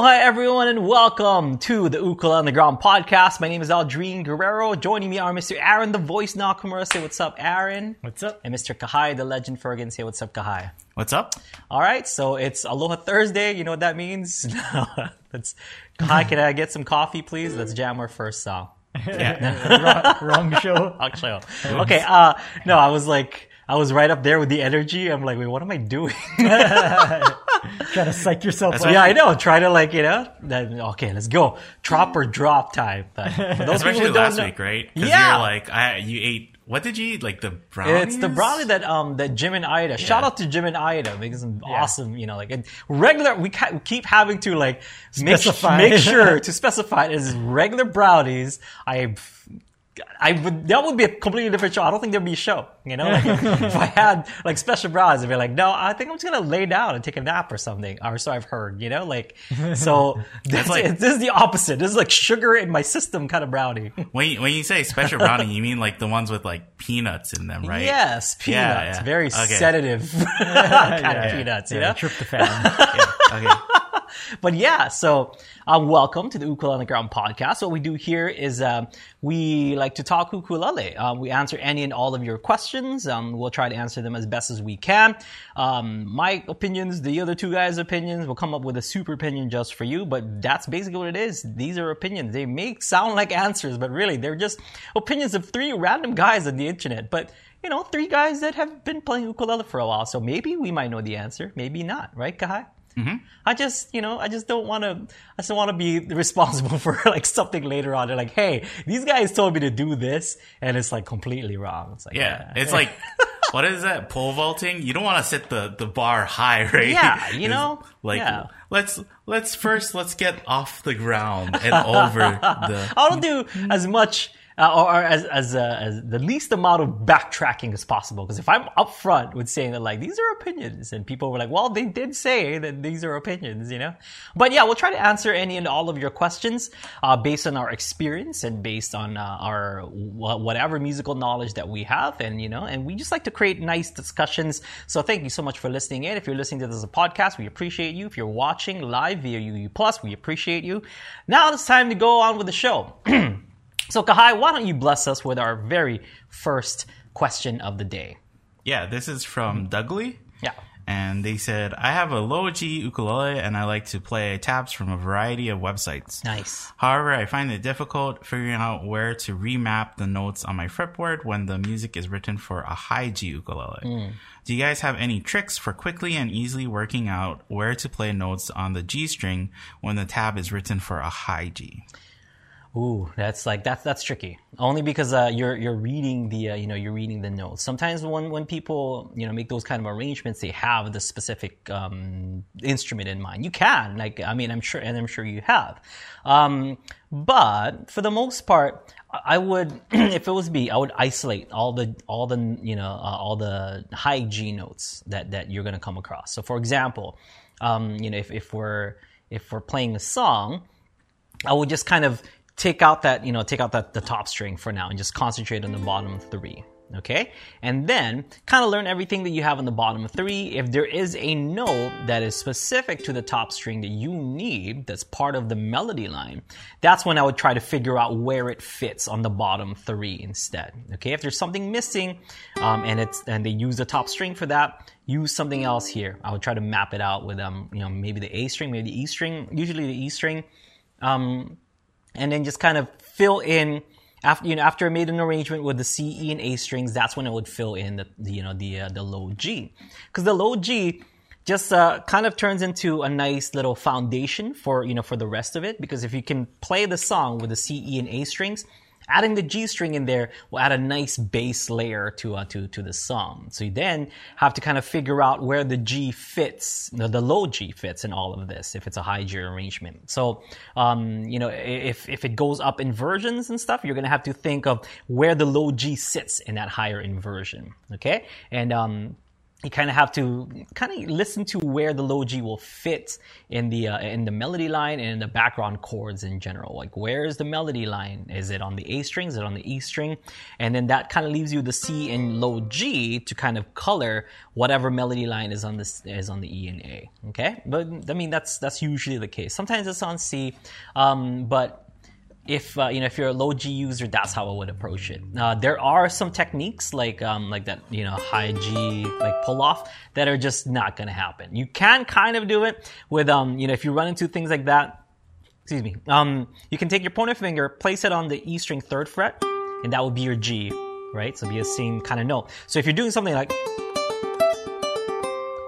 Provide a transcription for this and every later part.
Aloha, everyone, and welcome to the Ukulele Underground podcast. My name is Aldrine Guerrero. Joining me are Mr. Aaron, the voice Nakamura. Say what's up, Aaron. What's up? And Mr. Kahai, the legend Fergan. Say what's up, Kahai. What's up? All right, so it's Aloha Thursday. You know what that means? Let's, Kahai, can I get some coffee, please? Let's jam our first song. wrong, wrong show. Actually, okay. Uh, no, I was like, I was right up there with the energy. I'm like, wait, what am I doing? Trying to psych yourself That's up. yeah, I know. Try to like, you know, then, okay, let's go. Drop or drop time. But for those people Especially who don't last know- week, right? 'Cause Yeah. You're like, I, you ate, what did you eat? Like the brownies? It's the brownie that um that Jim and Ida. Shout out to Jim and Ida because some Yeah. awesome, you know, like and regular. We ca- we keep having to like make, make sure to specify it as regular brownies. I. I would that would be a completely different show. I don't think there'd be a show. You know, like if I had like special brownies, I'd be like, no, I think I'm just gonna lay down and take a nap or something. Or so I've heard. You know, like so. That's like- this is the opposite. This is like sugar in my system kind of brownie. When you, when you say special brownie, you mean like the ones with like peanuts in them, right? Yes, peanuts. Yeah, yeah. Very Okay. sedative kind Yeah, of peanuts, you know? Tryptophan. Yeah, okay. But yeah, so uh, welcome to the Ukulele Underground podcast. What we do here is um, we like to talk ukulele. Um, we answer any and all of your questions. Um, we'll try to answer them as best as we can. Um, my opinions, the other two guys' opinions, we'll come up with a super opinion just for you. But that's basically what it is. These are opinions. They may sound like answers, but really they're just opinions of three random guys on the internet. But you know, three guys that have been playing ukulele for a while. So maybe we might know the answer, maybe not, right, Kahai? Mm-hmm. I just, you know, I just don't want to. I just don't want to be responsible for like something later on. They're like, "Hey, these guys told me to do this," and it's like completely wrong. It's like, Yeah. Uh, it's eh. like, what is that? Pole vaulting? You don't want to set the, the bar high, right? Yeah, you know? Like, Yeah. let's, let's first, let's get off the ground and over the. I don't do as much uh, or, or as as, uh, as the least amount of backtracking as possible. Because if I'm upfront with saying that like these are opinions, and people were like, "Well, they did say that these are opinions," you know. But yeah, we'll try to answer any and all of your questions uh, based on our experience and based on uh, our wh- whatever musical knowledge that we have, and you know, and we just like to create nice discussions. So thank you so much for listening in. If you're listening to this as a podcast, we appreciate you. If you're watching live via UU Plus, we appreciate you. Now it's time to go on with the show. So, Kahai, why don't you bless us with our very first question of the day? Yeah, this is from Dougley. Yeah. And they said, I have a low G ukulele and I like to play tabs from a variety of websites. Nice. However, I find it difficult figuring out where to remap the notes on my fretboard when the music is written for a high G ukulele. Hmm. Do you guys have any tricks for quickly and easily working out where to play notes on the G string when the tab is written for a high G? Ooh, that's like that's that's tricky. Only because uh, you're you're reading the uh, you know you're reading the notes. Sometimes when when people you know make those kind of arrangements, they have the specific um, instrument in mind. You can like I mean I'm sure and I'm sure you have, um, but for the most part, I would if it was me, I would isolate all the all the you know uh, all the high G notes that that you're gonna come across. So for example, um, you know if if we're if we're playing a song. I would just kind of take out that, you know, take out that the top string for now and just concentrate on the bottom three. Okay? And then kind of learn everything that you have on the bottom three. If there is a note that is specific to the top string that you need, that's part of the melody line, that's when I would try to figure out where it fits on the bottom three instead. Okay? If there's something missing, um, and it's, and they use the top string for that, use something else here. I would try to map it out with, um, you know, maybe the A string, maybe the E string, usually the E string um, and then just kind of fill in after you know after I made an arrangement with the C, E, and A strings. That's when I would fill in the, the you know the uh, the low G, because the low G just uh, kind of turns into a nice little foundation for you know for the rest of it. Because if you can play the song with the C, E, and A strings. Adding the G string in there will add a nice bass layer to uh, to to the song. So you then have to kind of figure out where the G fits, the, the low G fits in all of this. If it's a high G arrangement, so um, you know if if it goes up inversions and stuff, you're gonna have to think of where the low G sits in that higher inversion. Okay, and um, you kind of have to kind of listen to where the low G will fit in the uh, in the melody line and in the background chords in general. Like where is the melody line? Is it on the A string? Is it on the E string? And then that kind of leaves you the C and low G to kind of color whatever melody line is on this is on the E and A. Okay, but I mean that's that's usually the case. Sometimes it's on C, um, but if uh, you know if you're a low G user, that's how I would approach it. Uh, there are some techniques like um, like that you know high G like pull off that are just not going to happen. You can kind of do it with um you know if you run into things like that. Excuse me. Um, you can take your pointer finger, place it on the E string third fret, and that will be your G, right? So be a same kind of note. So if you're doing something like,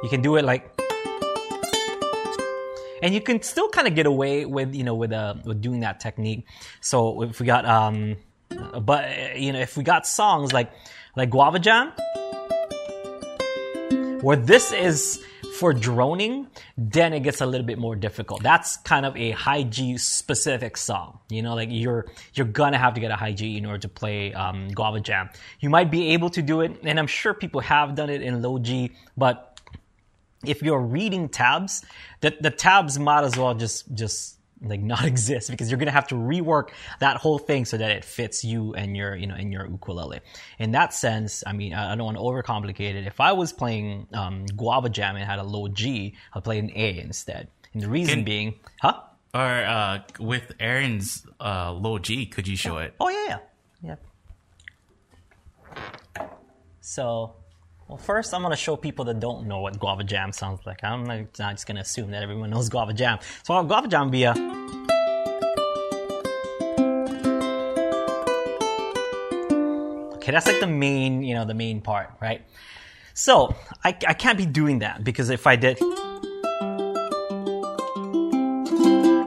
you can do it like and you can still kind of get away with you know with uh with doing that technique. So if we got um, but you know if we got songs like like Guava Jam, where this is for droning, then it gets a little bit more difficult. That's kind of a high G specific song. You know, like you're you're gonna have to get a high G in order to play um, Guava Jam. You might be able to do it, and I'm sure people have done it in low G, but if you're reading tabs, the, the tabs might as well just just like not exist because you're gonna have to rework that whole thing so that it fits you and your you know in your ukulele. In that sense, I mean I, I don't want to overcomplicate it. If I was playing um, Guava Jam and had a low G, I'd play an A instead. And the reason Can- being, huh? Or uh, with Aaron's uh, low G, could you show it? Oh yeah, yeah, yeah. So, well, first I'm gonna show people that don't know what guava jam sounds like. I'm not, not just gonna assume that everyone knows guava jam. So guava jam be a. Okay, that's like the main, you know, the main part, right? So I, I can't be doing that because if I did.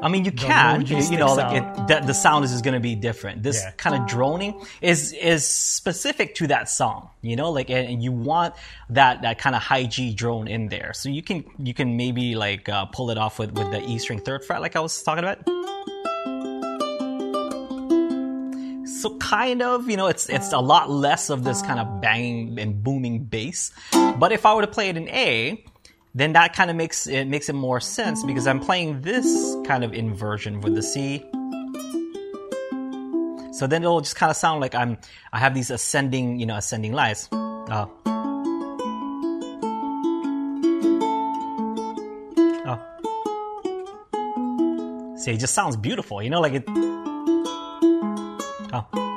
I mean, you can, you, you know, like it, the, the sound is just going to be different. This Yeah. kind of droning is is specific to that song, you know, like and, and you want that that kind of high G drone in there. So you can you can maybe like uh, pull it off with with the E string third fret, like I was talking about. So kind of, you know, it's it's a lot less of this kind of banging and booming bass. But if I were to play it in A, then that kind of makes it makes it more sense because I'm playing this kind of inversion with the C. So then it'll just kind of sound like I'm I have these ascending, you know, ascending lines. Uh, oh. See, it just sounds beautiful, you know, like it. Oh.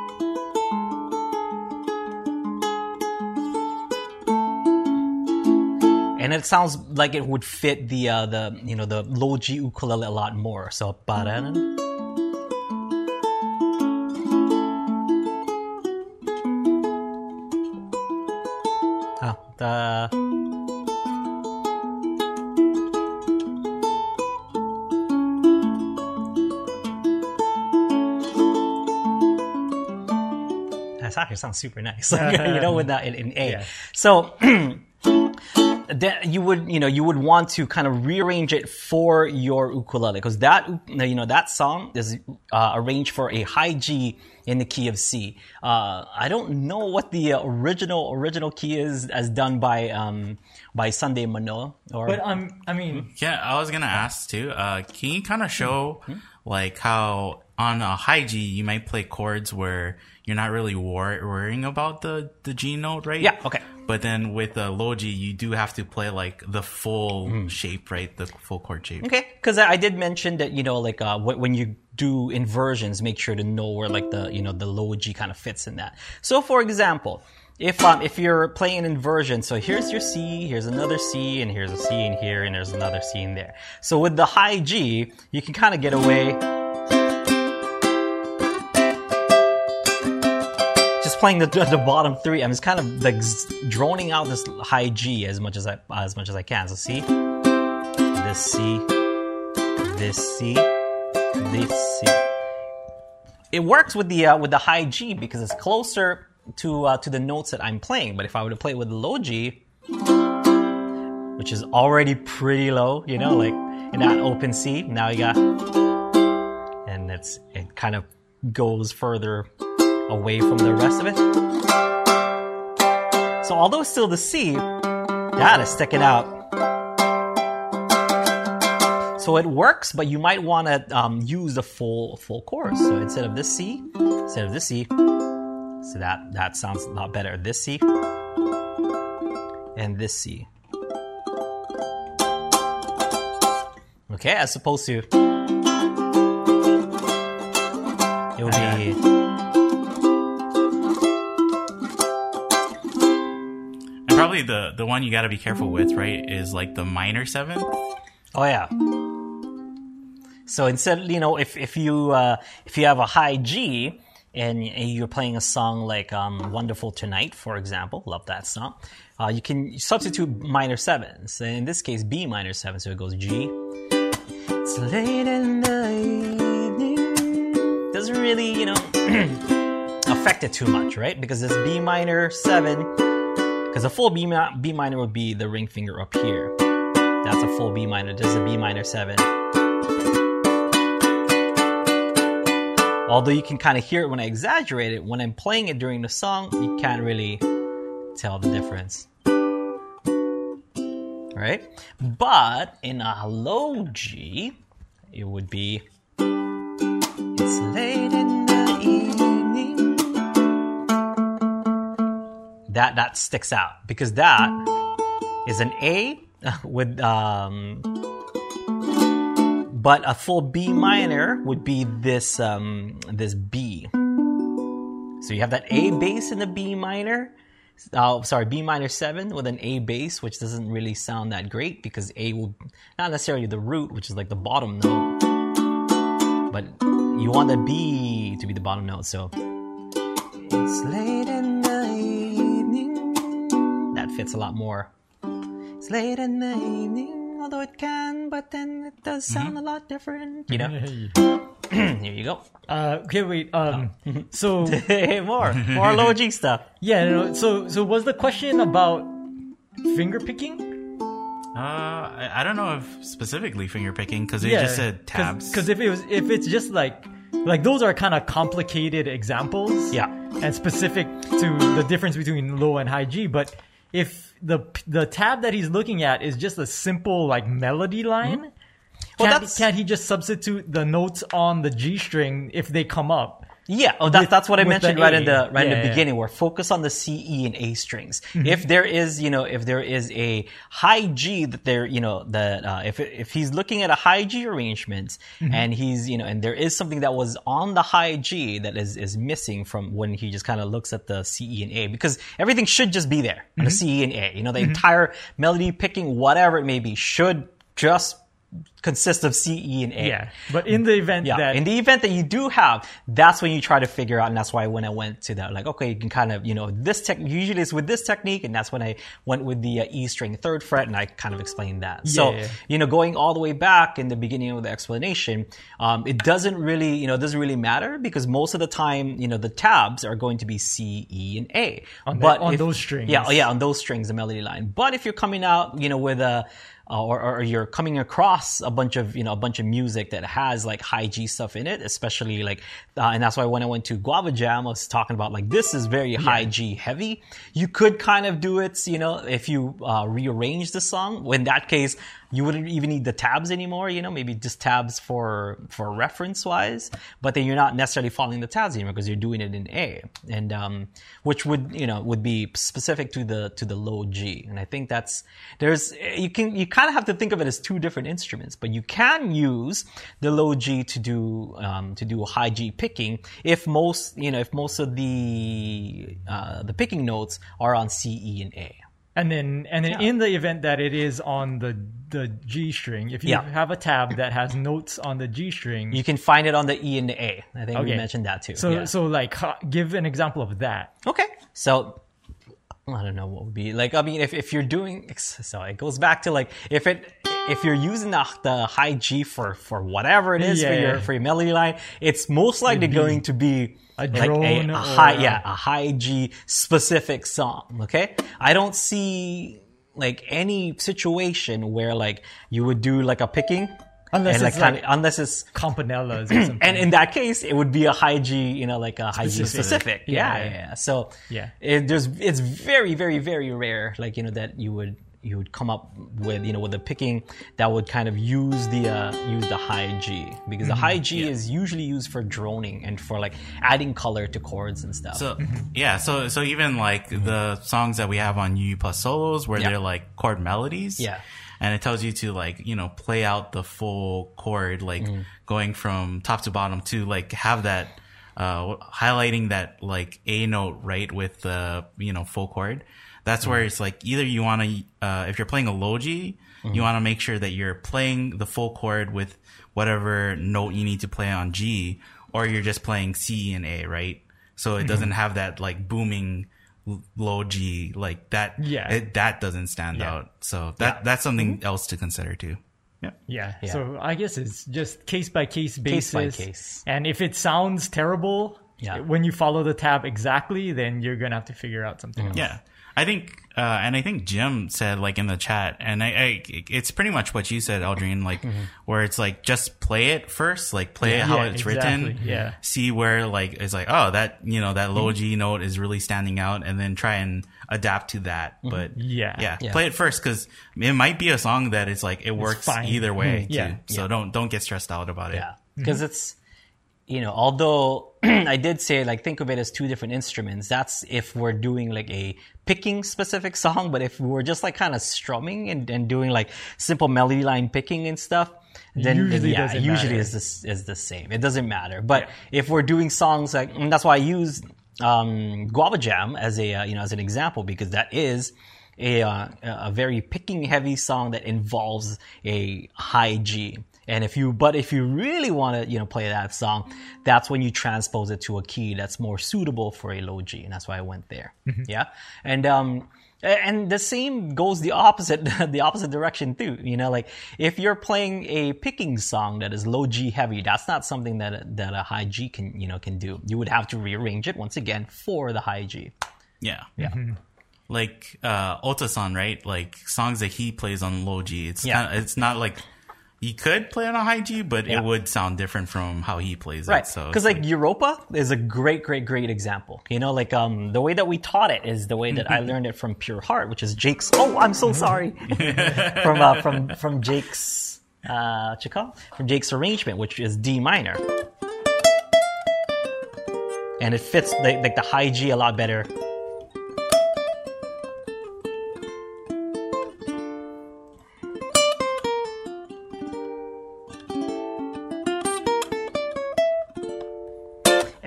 It sounds like it would fit the uh, the you know the low G ukulele a lot more. So ba-da-dun. Ah, the That actually sounds super nice, like, you know, with that in, in A. Yeah. So that you would you know you would want to kind of rearrange it for your ukulele because that you know that song is uh, arranged for a high G in the key of C. Uh, I don't know what the uh, original original key is as done by um, by Sunday Manoa or But um, I mean, Yeah, I was gonna ask too. Uh, can you kind of show like how on a high G you might play chords where you're not really wor- worrying about the the G note, right? Yeah, okay. But then with a low G, you do have to play like the full shape, right? The full chord shape. Okay, because I I did mention that you know, like uh, when you do inversions, make sure to know where like the you know the low G kind of fits in that. So, for example, if um if you're playing an inversion, so here's your C, here's another C, and here's a C in here, and there's another C in there. So with the high G, you can kind of get away. Playing the, the bottom three, I'm just kind of like droning out this high G as much as I as much as I can. So see, this C, this C, this C. It works with the uh, with the high G because it's closer to uh, to the notes that I'm playing. But if I were to play it with low G, which is already pretty low, you know, like in that open C, now you got, and it's it kind of goes further away from the rest of it. So although it's still the C, That is sticking out. So it works, but you might want to um, use the full full chorus. So instead of this C, instead of this C, so that that sounds a lot better. This C and this C. Okay, as opposed to it would be probably the the one you got to be careful with, right, is like the minor seventh. Oh yeah. So instead, you know, if if you uh, if you have a high G and you're playing a song like um, "Wonderful Tonight," for example, love that song, uh, you can substitute minor sevenths. In this case, B minor seven, so it goes G. It's late in the evening. Doesn't really, you know, affect it too much, right? Because this B minor seven, because a full B, B minor would be the ring finger up here. That's a full B minor. This is a B minor seven. Although you can kind of hear it when I exaggerate it, when I'm playing it during the song, you can't really tell the difference. Right? But in a low G, it would be It's late in That that sticks out because that is an A with um but a full B minor would be this um, this B. So you have that A bass in the B minor. Oh, sorry, B minor seven with an A bass, which doesn't really sound that great because A will not necessarily the root, which is like the bottom note, but you want the B to be the bottom note. So it's late fits a lot more. It's late in the evening, although it can, but then it does sound a lot different. You know, here you go. Uh, okay, wait. Um, so more, more low G stuff. yeah, no, so so was the question about finger picking? Uh, I, I don't know if specifically finger picking because they just said tabs. Because if it was if it's just like like those are kind of complicated examples. Yeah. And specific to the difference between low and high G, but if the the tab that he's looking at is just a simple like melody line, Mm-hmm. Well, can't, that's- can't he just substitute the notes on the G string if they come up? Yeah, oh, that's With- that's what I mentioned right in the right in the yeah. beginning. Where focus on the C, E, and A strings. Mm-hmm. If there is, you know, if there is a high G that there, you know, that uh, if if he's looking at a high G arrangement Mm-hmm. and he's, you know, and there is something that was on the high G that is is missing from when he just kind of looks at the C, E, and A because everything should just be there on the Mm-hmm. C, E, and A. You know, the entire melody picking, whatever it may be, should just consist of C, E, and A. Yeah. But in the event Yeah. that in the event that you do have, that's when you try to figure out, and that's why when I went to that, like, okay, you can kind of, you know, this tech, usually it's with this technique, and that's when I went with the uh, E string third fret, and I kind of explained that. so, Yeah. you know, going all the way back in the beginning of the explanation, um, it doesn't really, you know, it doesn't really matter because most of the time, you know, the tabs are going to be C, E, and A. On but on if- those strings. Yeah, oh, yeah, on those strings, the melody line. But if you're coming out, you know, with a uh, or, or you're coming across a bunch of you know a bunch of music that has like high G stuff in it, especially like, uh, and that's why when I went to Guava Jam, I was talking about like this is very high G heavy. You could kind of do it, you know, if you uh, rearrange the song. In that case, you wouldn't even need the tabs anymore. You know, maybe just tabs for for reference wise, but then you're not necessarily following the tabs anymore because you're doing it in A, and um, which would you know would be specific to the to the low G. And I think that's there's you can you kind of have to think of it as two different instruments, but you can use the low G to do um, to do high G picking if most you know if most of the uh, the picking notes are on C, E, and A. And then, and then, Yeah. in the event that it is on the the G string, if you Yeah. have a tab that has notes on the G string, You can find it on the E and the A. I think we mentioned that too. so yeah. so like give an example of that. Okay. So I don't know what would be like. I mean, if, if you're doing so, it goes back to like if it if you're using the, the high G for for whatever it is for your for your melody line, it's most likely going to be a like a, a high a- yeah a high G specific song. Okay, I don't see like any situation where like you would do like a picking. Unless and, like, it's like- kinda- unless it's Campanellas or something. and in that case, it would be a high G, you know, like a high G Specific. specific. Yeah, Yeah, yeah, yeah. yeah. So Yeah. it, there's it's very, very, very rare, like you know, that you would you would come up with you know with a picking that would kind of use the uh, use the high G because the high G is usually used for droning and for like adding color to chords and stuff. So yeah, so so even like the songs that we have on UU Plus solos where Yeah. they're like chord melodies. Yeah. And it tells you to like, you know, play out the full chord, like going from top to bottom to like have that uh highlighting that like A note right with the, you know, full chord. That's where mm-hmm. it's like either you want to uh if you're playing a low G, you mm-hmm. want to make sure that you're playing the full chord with whatever note you need to play on G or you're just playing C and A, right? So it mm-hmm. doesn't have that like booming l- low G like that. Yeah. it, that doesn't stand Yeah. out. So that that's something else to consider too. Yeah, Yeah. Yeah. So I guess it's just case by case basis. Case by case. And if it sounds terrible, Yeah. when you follow the tab exactly, then you're gonna have to figure out something else. yeah. I think, uh, and I think Jim said like in the chat, and I, I it's pretty much what you said, Aldrine, like where it's like just play it first, like play it how Mm-hmm. Yeah, it's exactly, written, yeah. see where like it's like oh that you know that Mm-hmm. low G note is really standing out, and then try and adapt to that. But Mm-hmm. Yeah. yeah, Yeah. play it first because it might be a song that it's like it works fine. either way. Mhm. Yeah. too. so don't don't get stressed out about it. Yeah, because it's you know, although I did say like think of it as two different instruments. That's if we're doing like a picking specific song, but if we were just like kind of strumming and, and doing like simple melody line picking and stuff, then, then Usually yeah, doesn't usually matter. is this is the same. It doesn't matter. But if we're doing songs like and that's why I use um, Guava Jam as a uh, you know as an example because that is a uh, a very picking heavy song that involves a high G. And if you, but if you really want to, you know, play that song, that's when you transpose it to a key that's more suitable for a low G, and that's why I went there. Yeah, and um, and the same goes the opposite, the opposite direction too. You know, like if you're playing a picking song that is low G heavy, that's not something that that a high G can, you know, can do. You would have to rearrange it once again for the high G. Yeah. Yeah. Like uh Otasan, right? Like songs that he plays on low G. It's Yeah. kind of, it's not like he could play on a high G, but Yeah. it would sound different from how he plays Right. it. So Because like Europa is a great, great, great example. You know, like um the way that we taught it is the way that I learned it from Pure Heart, which is Jake's. Oh, I'm so sorry. from uh, from from Jake's uh Chika? from Jake's arrangement, which is D minor, and it fits like the high G a lot better.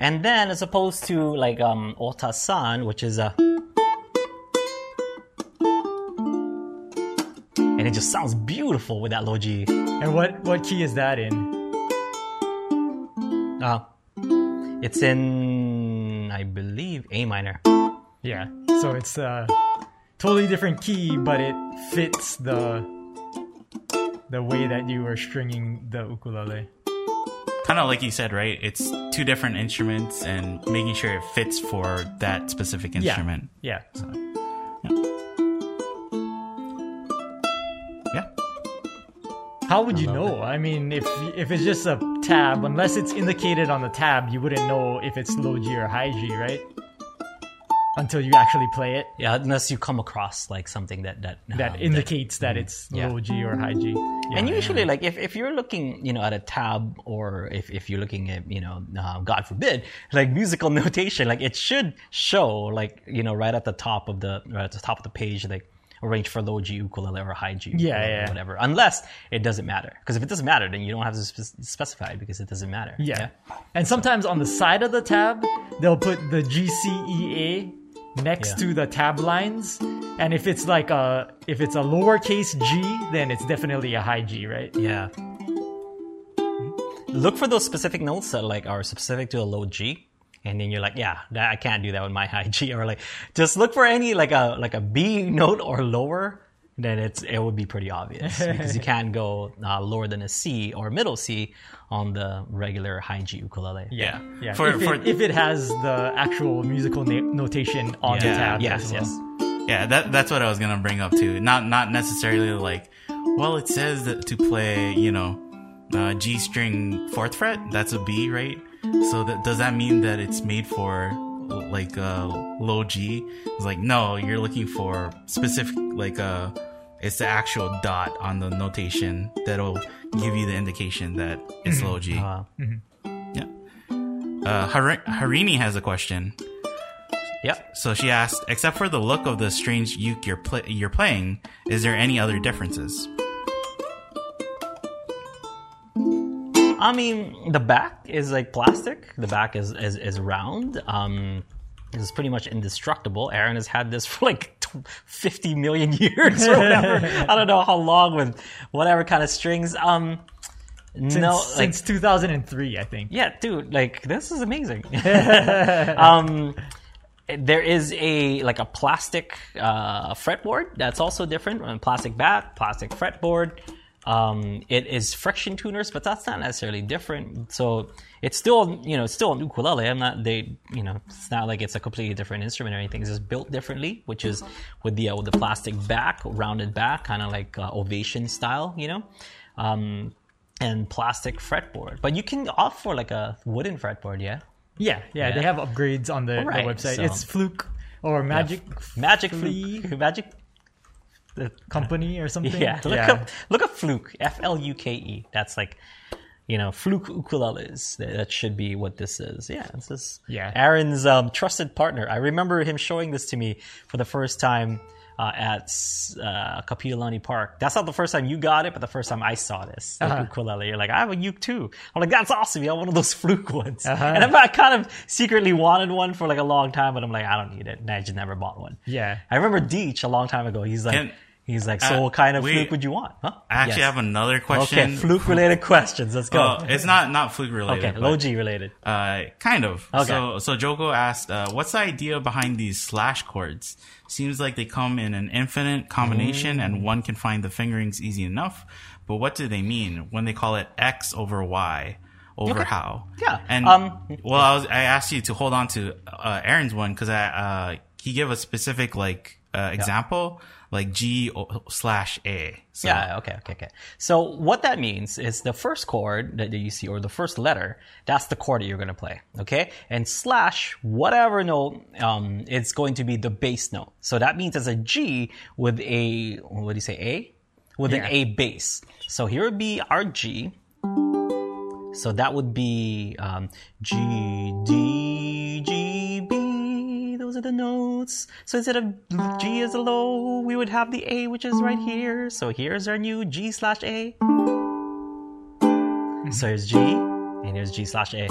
And then, as opposed to like um, Otasan, which is a, and it just sounds beautiful with that low G. And what what key is that in? Uh, it's in, I believe, A minor. Yeah. So it's a totally different key, but it fits the the way that you are stringing the ukulele. Kind of like you said, right? It's two different instruments and making sure it fits for that specific instrument. Yeah. Yeah. Yeah. How would you know? I mean, if if it's just a tab, unless it's indicated on the tab, you wouldn't know if it's low G or high G, right? Until you actually play it, Yeah, unless you come across like something that that that um, indicates that it's Yeah. low G or high G. Yeah. and usually, like if, if you're looking, you know, at a tab, or if, if you're looking at, you know, uh, God forbid, like musical notation, like it should show, like you know, right at the top of the right at the top of the page, like arranged for low G ukulele or high G, Yeah, ukulele, yeah. whatever. Unless it doesn't matter, because if it doesn't matter, then you don't have to spe- specify it because it doesn't matter. Yeah. And sometimes on the side of the tab, they'll put the GCEA next Yeah. to the tab lines. And if it's like a if it's a lowercase g, then it's definitely a high G, right? Yeah. Look for those specific notes that like are specific to a low G, and then you're like, yeah, that, I can't do that with my high G. Or like, just look for any like a like a B note or lower. Then it's it would be pretty obvious because you can't go uh, lower than a C or middle C on the regular high G ukulele. Yeah. Yeah. For, if, for, it, if it has the actual musical na- notation on the tab. Yes. as well. Yes. yeah, that, that's what I was going to bring up too. Not, not necessarily like, well, it says that to play, you know, uh, G string fourth fret. That's a B, right? So that, does that mean that it's made for like uh, low G? It's like, no, you're looking for specific, like uh, It's the actual dot on the notation that'll give you the indication that it's low G. Uh, Yeah. Uh, Har- Harini has a question. yep. So she asked, except for the look of the strange uke you're, pl- you're playing, is there any other differences? I mean, the back is like plastic. The back is is, is round. Um, it's pretty much indestructible. Aaron has had this for like tw- 50 million years or whatever. I don't know how long with whatever kind of strings. Um, Since, no, like, since 2003, I think. yeah, dude, like this is amazing. um, there is a like a plastic uh, fretboard that's also different. Plastic back, plastic fretboard. Um, it is friction tuners, but that's not necessarily different. So it's still you know it's still an ukulele. I'm not they you know it's not like it's a completely different instrument or anything. It's just built differently, which is with the uh, with the plastic back, rounded back, kind of like uh, ovation style, you know. Um, and plastic fretboard, but you can opt for like a wooden fretboard, yeah. Yeah, yeah, Yeah. they have upgrades on the, the website. so- It's Fluke or Magic Magic Flea Fluke, Magic The company or something. Yeah, look up look up Fluke, F L U K E. That's like, you know, Fluke ukuleles. That that should be what this is. Yeah, this is Yeah. Aaron's um, trusted partner. I remember him showing this to me for the first time uh, at uh, Kapiolani Park. That's not the first time you got it, but the first time I saw this like, Uh-huh. ukulele. You're like, I have a uke too. I'm like, that's awesome. You have one of those Fluke ones. Uh-huh. And I kind of secretly wanted one for like a long time, but I'm like, I don't need it, and I just never bought one. Yeah. I remember Deech a long time ago. He's like, Can- he's like, so uh, what kind of wait. fluke would you want? Huh? I actually Yes. have another question. Okay, fluke related questions. Let's go. Uh, it's not not fluke related. okay, low G related. Uh, kind of. Okay. So, so Joko asked, uh, "What's the idea behind these slash chords? Seems like they come in an infinite combination, Mm. and one can find the fingerings easy enough. But what do they mean when they call it X over Y over Okay. how? Yeah, And um, well, I was I asked you to hold on to uh, Aaron's one because I uh, he gave a specific like uh, example like G slash A. So, Yeah, okay, okay, okay. So what that means is the first chord that you see, or the first letter, that's the chord that you're going to play, okay? And slash, whatever note, um, it's going to be the bass note. So that means it's a G with a, what do you say, A? With Yeah. an A bass. So here would be our G. So that would be um, G, D, G. Those are the notes. So instead of G as a low, we would have the A, which is right here. So here's our new G slash A. So here's G, and here's G slash A.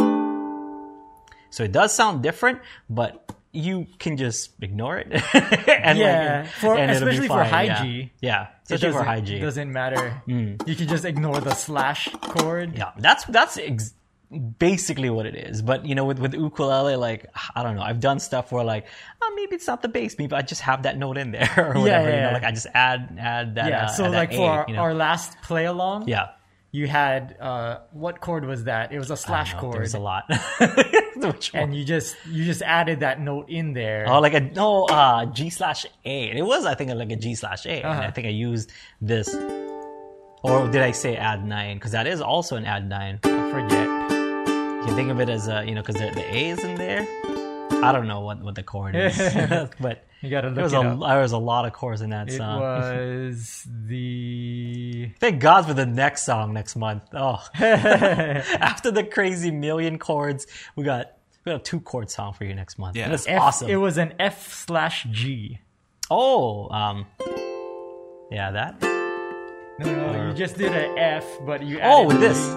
So it does sound different, but you can just ignore it. and Yeah, for- and especially for high yeah. G. Yeah, especially for high G. Mm. Doesn't matter. You can just ignore the slash chord. Yeah, that's that's ex- basically what it is. But you know, with with ukulele, like I don't know, I've done stuff where like, oh, maybe it's not the bass, maybe I just have that note in there or whatever. yeah, You know, yeah. like I just add add that. Yeah, uh, so like A, for our, you know? our last play along, yeah, you had uh what chord was that? It was a slash know, chord. There's a lot. Which one? and you just you just added that note in there. Oh, like a no uh, G slash A. And it was, I think, like a G slash A. And Uh-huh. I think I used this, or did I say add nine? Because that is also an add nine. I forget. You can think of it as a, you know, because the, the A is in there. I don't know what, what the chord is, but You gotta look there was it a up. there was a lot of chords in that song. It song. was the Thank God for the next song next month. Oh, after the crazy million chords, we got we got a two chord song for you next month. Yeah. and it's F. awesome. It was an F slash G. oh, um, yeah, that. No, no, you just did an F, but you Oh, with the this.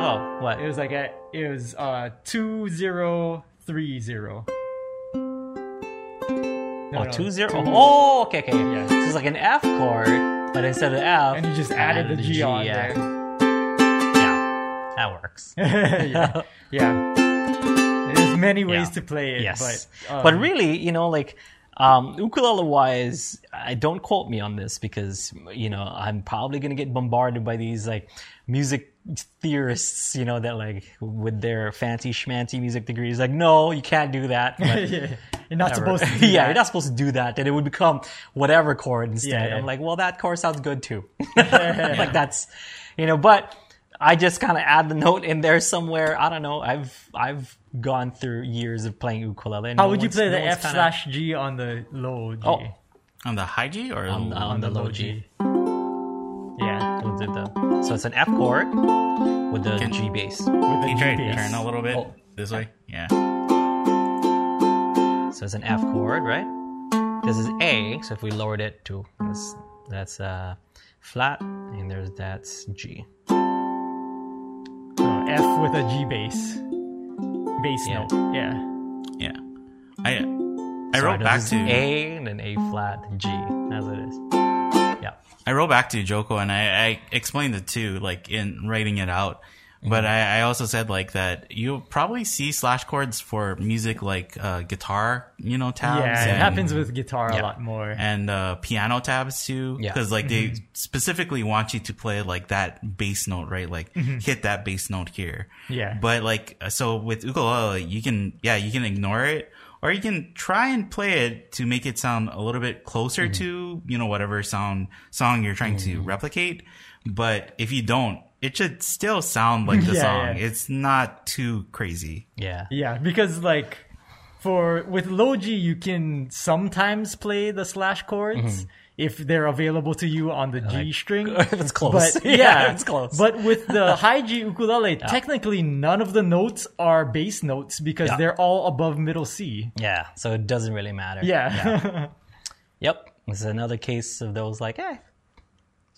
G. Oh, what? It was like a. It was uh two zero three zero. No, Oh, no, two zero. Oh, okay, okay. Yeah. So it's like an F chord, but instead of F, And you just I added the G, on yeah. there. Yeah, that works. yeah, yeah. There's many ways Yeah. to play it, yes, but um, but really, you know, like um, ukulele wise, I don't quote me on this because you know I'm probably gonna get bombarded by these like music theorists, you know, that like with their fancy schmancy music degrees, like no, you can't do that. Yeah, you're not whatever. supposed to. Do yeah, that. you're not supposed to do that, and it would become whatever chord instead. Yeah. I'm like, well, that chord sounds good too. like that's, you know, but I just kind of add the note in there somewhere. I don't know. I've I've gone through years of playing ukulele. How no would you play no the one's F kinda- slash G on the low G? Oh. On the high G or on, on the low G. Yeah, The- So it's an F chord with the Can- G bass. with the Can you G try to bass. turn a little bit Oh. this way? Yeah. So it's an F chord, right? This is A. So if we lowered it to this, that's uh, flat, and there's that's G. So F with a G bass. Bass Yeah. note. Yeah. Yeah. I I So wrote back to A and then A flat G. That's what it is. Yeah. I wrote back to Joko and I, I explained it too, like in writing it out. But Mm-hmm. I, I also said like that you'll probably see slash chords for music like uh, guitar, you know, tabs. Yeah, it happens with guitar Yeah. a lot more. and uh, piano tabs too. Yeah. Because like Mm-hmm. they specifically want you to play like that bass note, right? Like hit that bass note here. Mm-hmm. Yeah. But like so with ukulele, you can yeah you can ignore it. Or you can try and play it to make it sound a little bit closer Mm-hmm. to, you know, whatever sound song you're trying to replicate. But if you don't, it should still sound like the Yeah, song. yeah. It's not too crazy. Yeah. Yeah, because like for with low G you can sometimes play the slash chords if they're available to you on the G string. it's close. But Yeah, yeah, it's close. But with the high G ukulele, technically none of the notes are bass notes because Yeah. they're all above middle C. Yeah. So it doesn't really matter. Yeah. Yep. This is another case of those like, eh,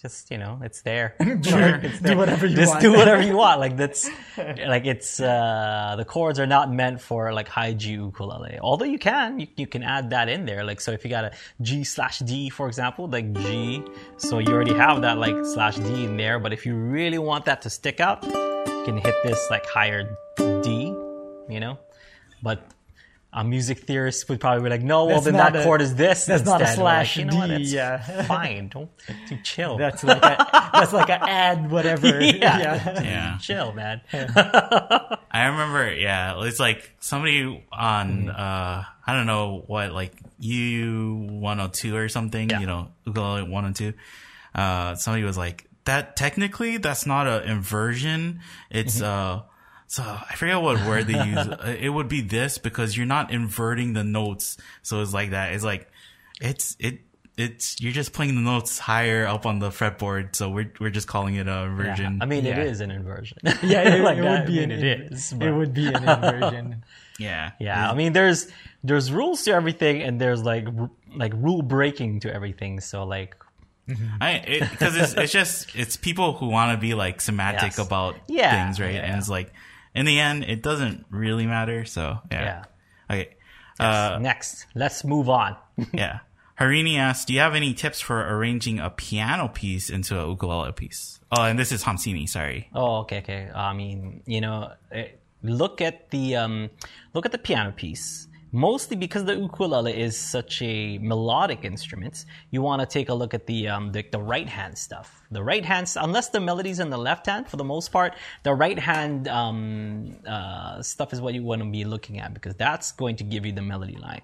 just you know, it's there. Sure. Do whatever you want. just want. do whatever you want. Like that's like it's uh the chords are not meant for like high G ukulele. Although you can, you, you can add that in there. Like so if you got a G slash D, for example, like G, so you already have that like slash D in there. But if you really want that to stick out, you can hit this like higher D, you know? But a music theorist would probably be like, no, well That's then that a- chord is this. that's not a instead. We're like, slash you know what? D, That's yeah. fine. Don't, don't chill. That's like a that's like a add whatever. Yeah. yeah. Yeah. chill, man. I remember, yeah, it's like somebody on, uh, I don't know what, like U102 or something, Yeah. you know, ukulele 102. Uh, somebody was like, that technically, that's not an inversion. It's, uh, so I forget what word they use. Uh, it would be this because you're not inverting the notes. So it's like that. It's like, it's, it, it's, you're just playing the notes higher up on the fretboard. So we're, we're just calling it a inversion. I mean, Yeah. it is an inversion. Yeah, it, Like it would be I an mean, it in- is. it would be an inversion. yeah. Yeah, I mean, there's there's rules to everything, and there's like r- like rule breaking to everything. So like, I because it's it's just it's people who want to be like semantic Yes. about Yeah, things, right? yeah. And it's like in the end, it doesn't really matter. So yeah, yeah. okay, uh, Next, let's move on. yeah. Harini asks, "Do you have any tips for arranging a piano piece into a ukulele piece?" Oh, and this is Hamsini. Sorry. Oh, okay, okay. I mean, you know, eh, look at the um, look at the piano piece. Mostly because the ukulele is such a melodic instrument, you want to take a look at the um, the, the right hand stuff. The right hand, unless the melody's in the left hand, for the most part, the right hand um, uh, stuff is what you want to be looking at because that's going to give you the melody line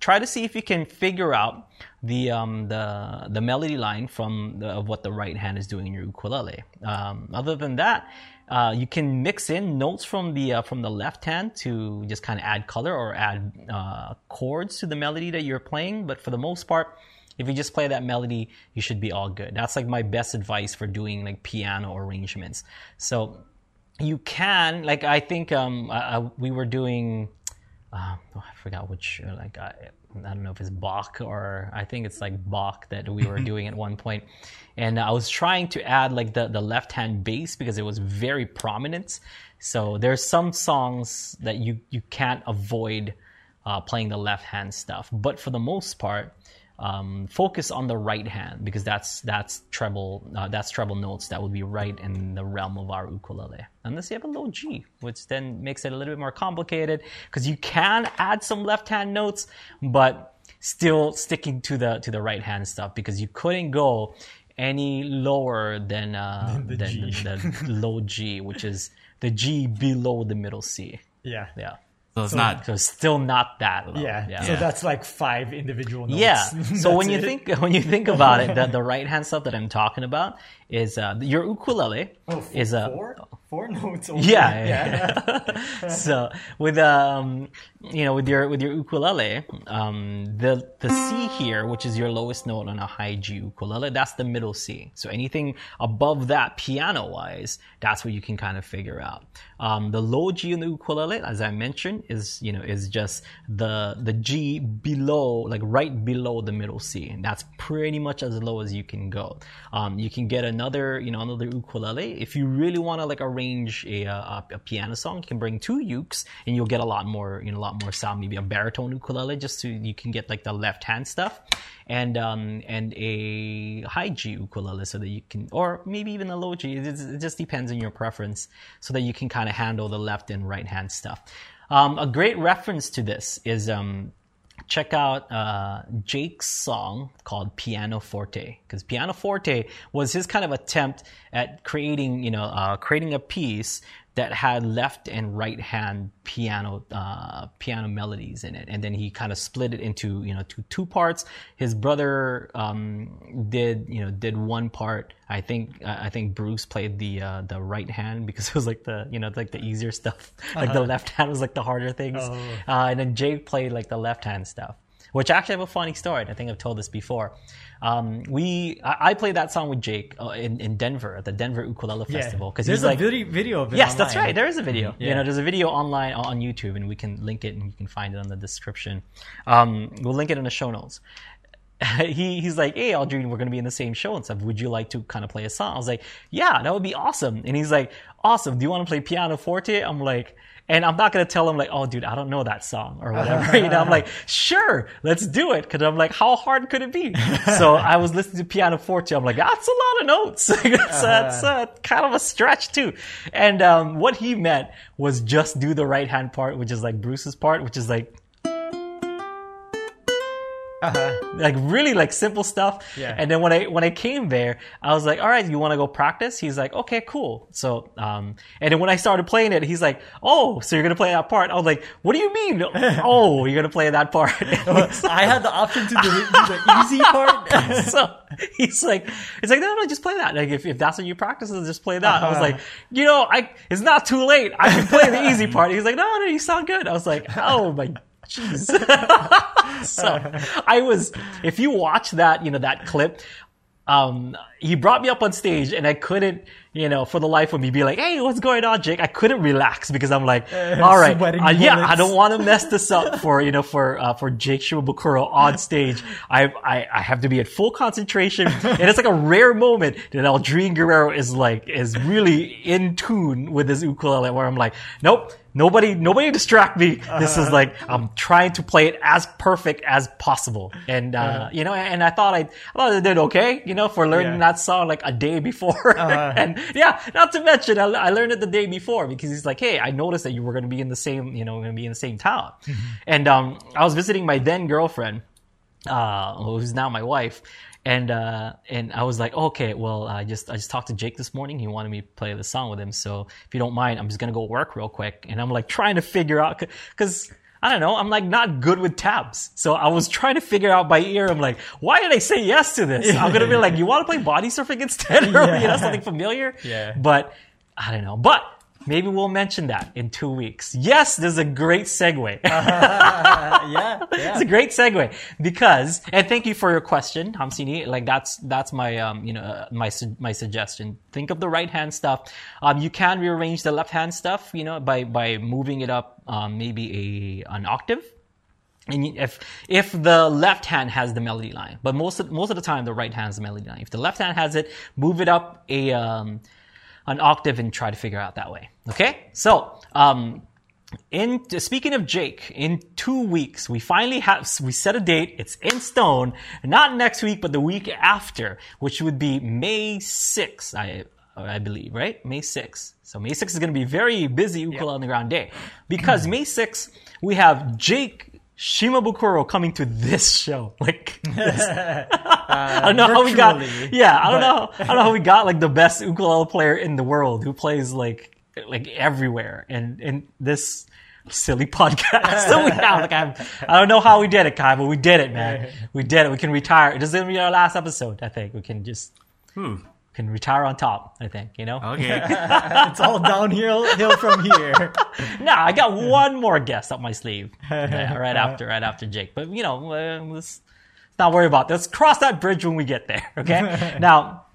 try to see if you can figure out the um, the the melody line from the, of what the right hand is doing in your ukulele. Um, other than that, uh, you can mix in notes from the uh, from the left hand to just kind of add color or add uh, chords to the melody that you're playing. But for the most part, if you just play that melody, you should be all good. That's like my best advice for doing like piano arrangements. So you can like I think um, I, I, we were doing uh, oh, I forgot which like I, I don't know if it's Bach or I think it's like Bach that we were doing at one point, and I was trying to add like the the left hand bass because it was very prominent. So there's some songs that you you can't avoid uh, playing the left hand stuff, but for the most part. Um, focus on the right hand because that's that's treble uh, that's treble notes that would be right in the realm of our ukulele unless you have a low G which then makes it a little bit more complicated because you can add some left hand notes but still sticking to the to the right hand stuff because you couldn't go any lower than uh, the than G. the, the low G which is the G below the middle C Yeah. yeah So it's not. so it's still not that low Yeah. yeah. So Yeah. that's like five individual notes. Yeah. So when you it. think when you think about it, the, the right hand stuff that I'm talking about is uh, your ukulele Oh, f- is a four? Four notes. Only. Yeah, yeah. yeah. so with um, you know, with your with your ukulele, um, the the C here, which is your lowest note on a high G ukulele, that's the middle C. So anything above that, piano wise, that's what you can kind of figure out. Um, the low G in the ukulele, as I mentioned, is you know is just the the G below, like right below the middle C, and that's pretty much as low as you can go. Um, you can get another you know another ukulele if you really want to like arrange a, a, a piano song. You can bring two ukes, and you'll get a lot more you know a lot more sound. Maybe a baritone ukulele, just so you can get like the left hand stuff, and um and a high G ukulele, so that you can, or maybe even a low G. It, it just depends on your preference, so that you can kind of handle the left and right hand stuff. Um, a great reference to this is um, check out uh, Jake's song called Piano Forte because Piano Forte was his kind of attempt at creating, you know, uh, creating a piece that had left and right hand piano uh, piano melodies in it, and then he kind of split it into you know two two parts. His brother um, did you know did one part. I think I think Bruce played the uh, the right hand because it was like the you know like the easier stuff. Like Uh-huh. the left hand was like the harder things, Oh. uh, and then Jake played like the left hand stuff. Which I actually have a funny story. I think I've told this before. Um, we I, I played that song with Jake uh, in in Denver at the Denver Ukulele Yeah. Festival because there's he's a like video, video of it. Yes, that's right. There is a video. You know, there's a video online on on YouTube, and we can link it, and you can find it on the description. Um, we'll link it in the show notes. he he's like, hey, Aldrine, we're gonna be in the same show and stuff. Would you like to kind of play a song? I was like, yeah, that would be awesome. And he's like, awesome. Do you want to play piano forte? I'm like. And I'm not gonna tell him like, oh, dude, I don't know that song or whatever. you know, I'm like, sure, let's do it. Cause I'm like, how hard could it be? so I was listening to piano forte. I'm like, that's a lot of notes. that's, that's uh, kind of a stretch too. And um, what he meant was just do the right hand part, which is like Bruce's part, which is like Uh-huh. like really like simple stuff. Yeah. And then when I when I came there, I was like, all right, you want to go practice? He's like, okay, cool. So um, and then when I started playing it, he's like, oh, so you're gonna play that part? I was like, what do you mean? oh, you're gonna play that part? I had the option to do, the easy part. so he's like, it's like, no, no, just play that. Like, if, if that's what you practice, just play that. I was Uh-huh. like, you know, I, it's not too late. I can play the easy part. He's like, no, no, you sound good. I was like, oh my. so I was, if you watch that, you know, that clip, um, he brought me up on stage and I couldn't, you know, for the life of me be like, hey, what's going on, Jake? I couldn't relax because I'm like, all right, uh, yeah, I don't want to mess this up for, you know, for, uh, for Jake Shimabukuro on stage. I, I, I have to be at full concentration and it's like a rare moment that Aldrine Guerrero is like, is really in tune with his ukulele where I'm like, nope. Nobody, nobody distract me. This is like I'm trying to play it as perfect as possible, and uh, you know, and I thought I, I thought I did okay, you know, for learning Yeah. that song like a day before, and yeah, not to mention I, I learned it the day before because he's like, hey, I noticed that you were going to be in the same, you know, going to be in the same town, and um, I was visiting my then girlfriend, uh, who's now my wife. And uh, and I was like, okay, well, I just I just talked to Jake this morning. He wanted me to play the song with him. So if you don't mind, I'm just gonna go work real quick. And I'm like trying to figure out because I don't know, I'm like not good with tabs. So I was trying to figure out by ear. I'm like, why did I say yes to this? I'm gonna be like, you want to play body surfing instead, or you know Yeah. something familiar? Yeah. But I don't know. But maybe we'll mention that in two weeks. Yes, this is a great segue. Uh, yeah, It's a great segue because, and thank you for your question, Hamsini. Like that's that's my um you know uh, my my suggestion. Think of the right hand stuff. Um, you can rearrange the left hand stuff, you know, by by moving it up um maybe a an octave. And if if the left hand has the melody line, but most of, most of the time the right hand has the melody line. If the left hand has it, move it up a um, an octave and try to figure out that way. Okay, so um, in speaking of Jake, in two weeks we finally have we set a date. It's in stone. Not next week, but the week after, which would be May sixth. I I believe right, May sixth. So May sixth is going to be very busy Ukulele Underground day because May sixth we have Jake. Shimabukuro coming to this show, like this. I don't know how we got. Yeah, I don't know. I don't know how we got like the best ukulele player in the world who plays like like everywhere, and and this silly podcast that we have. Like I'm, I don't know how we did it, Kai, but we did it, man. We did it. We can retire. This is gonna be our last episode. I think we can just Ooh. Can retire on top. I think you know. Okay. it's all downhill hill from here. nah, I got one more guest up my sleeve. Yeah, right after, right after Jake. But you know, uh, let's, let's not worry about this. Cross that bridge when we get there. Okay. now,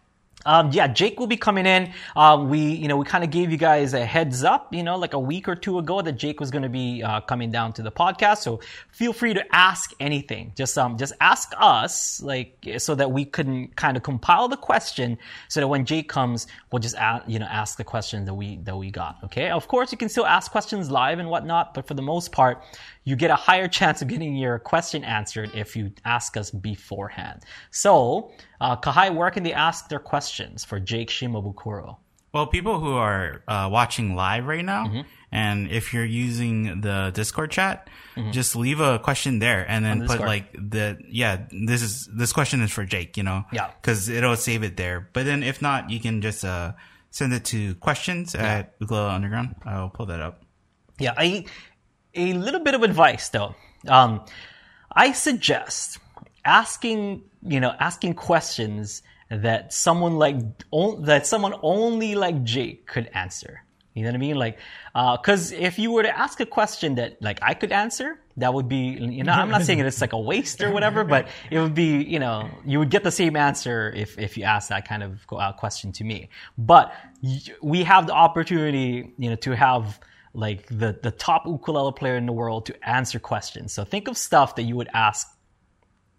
um, yeah, Jake will be coming in. Um, we, you know, we kind of gave you guys a heads up, you know, like a week or two ago that Jake was going to be uh, coming down to the podcast. So feel free to ask anything. Just, um, just ask us, like, so that we can kind of compile the question, so that when Jake comes, we'll just, ask, you know, ask the question that we that we got. Okay. Of course, you can still ask questions live and whatnot, but for the most part, you get a higher chance of getting your question answered if you ask us beforehand. So, uh, Kahai, where can they ask their questions for Jake Shimabukuro? Well, people who are uh, watching live right now, Mm-hmm. and if you're using the Discord chat, just leave a question there, and then the put Discord. like the yeah, this is this question is for Jake, you know, Yeah. because it'll save it there. But then if not, you can just uh, send it to questions at Ukulele Underground. I'll pull that up. Yeah, I, a little bit of advice though. Um, I suggest asking, you know, asking questions that someone like on, that someone only like Jake could answer. You know what I mean? Like, because if you were to ask a question that like I could answer, that would be, you know, I'm not saying it's like a waste or whatever, but it would be, you know, you would get the same answer if if you ask that kind of uh, question to me. But we have the opportunity, you know, to have like the the top ukulele player in the world to answer questions. So think of stuff that you would ask